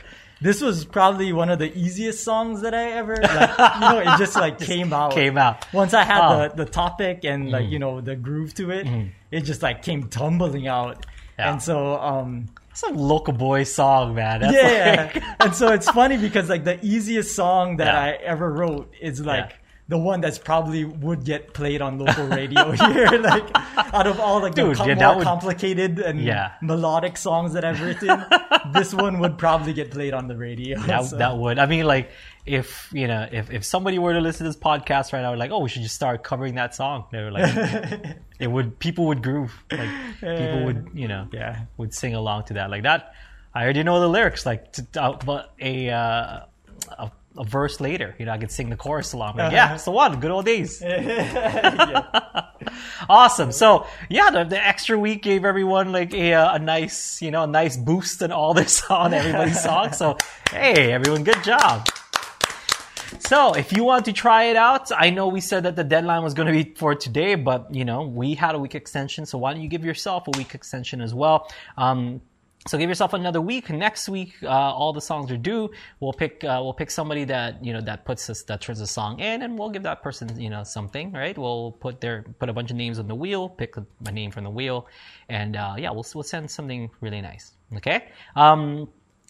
this was probably one of the easiest songs that I ever. Like, you know, it just like came out. Came out. Once I had Oh. The the topic and like you know the groove to it, it just like came tumbling out. Yeah. And so, um, It's a local boy song, man. That's yeah, like- and so it's funny because like the easiest song that Yeah. I ever wrote is like. Yeah. The one that's probably would get played on local radio here, like out of all like the com- yeah, more would- complicated and Yeah. melodic songs that I've written, this one would probably get played on the radio. that, so- that would. I mean, like, if you know, if, if somebody were to listen to this podcast right now, like, oh, we should just start covering that song. They were like, it would. People would groove. Like, people would, you know, yeah. would sing along to that. Like that. I already know the lyrics. Like, to, uh, but a, uh, a a verse later, you know, I could sing the chorus along. Like, yeah, it's the one. Good old days. Awesome. So yeah, the, the extra week gave everyone like a, uh, a nice, you know, a nice boost and all this on everybody's song. So hey, everyone, good job. So if you want to try it out, I know we said that the deadline was going to be for today, but you know we had a week extension. So why don't you give yourself a week extension as well? Um, so give yourself another week. Next week, uh, all the songs are due. We'll pick uh, we'll pick somebody that you know that puts us that turns a song in, and we'll give that person you know something, right? We'll put their put a bunch of names on the wheel, pick a, a name from the wheel, and uh, yeah, we'll we'll send something really nice. Okay. Um,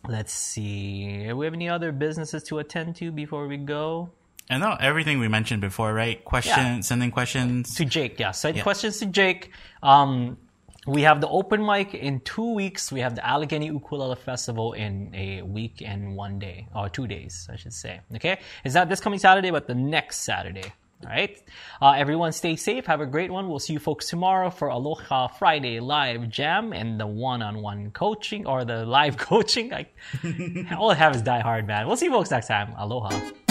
let's see. Do we have any other businesses to attend to before we go? I know everything we mentioned before, right? Question, Yeah. sending questions. to Jake. Yeah, send Yeah. questions to Jake. Um, we have the open mic in two weeks. We have the Allegheny Ukulele Festival in a week and one day, or two days, I should say. Okay, it's not this coming Saturday, but the next Saturday. All right. Uh, everyone, stay safe. Have a great one. We'll see you folks tomorrow for Aloha Friday live jam and the one-on-one coaching or the live coaching. I, all I have is die hard, man. We'll see you folks next time. Aloha.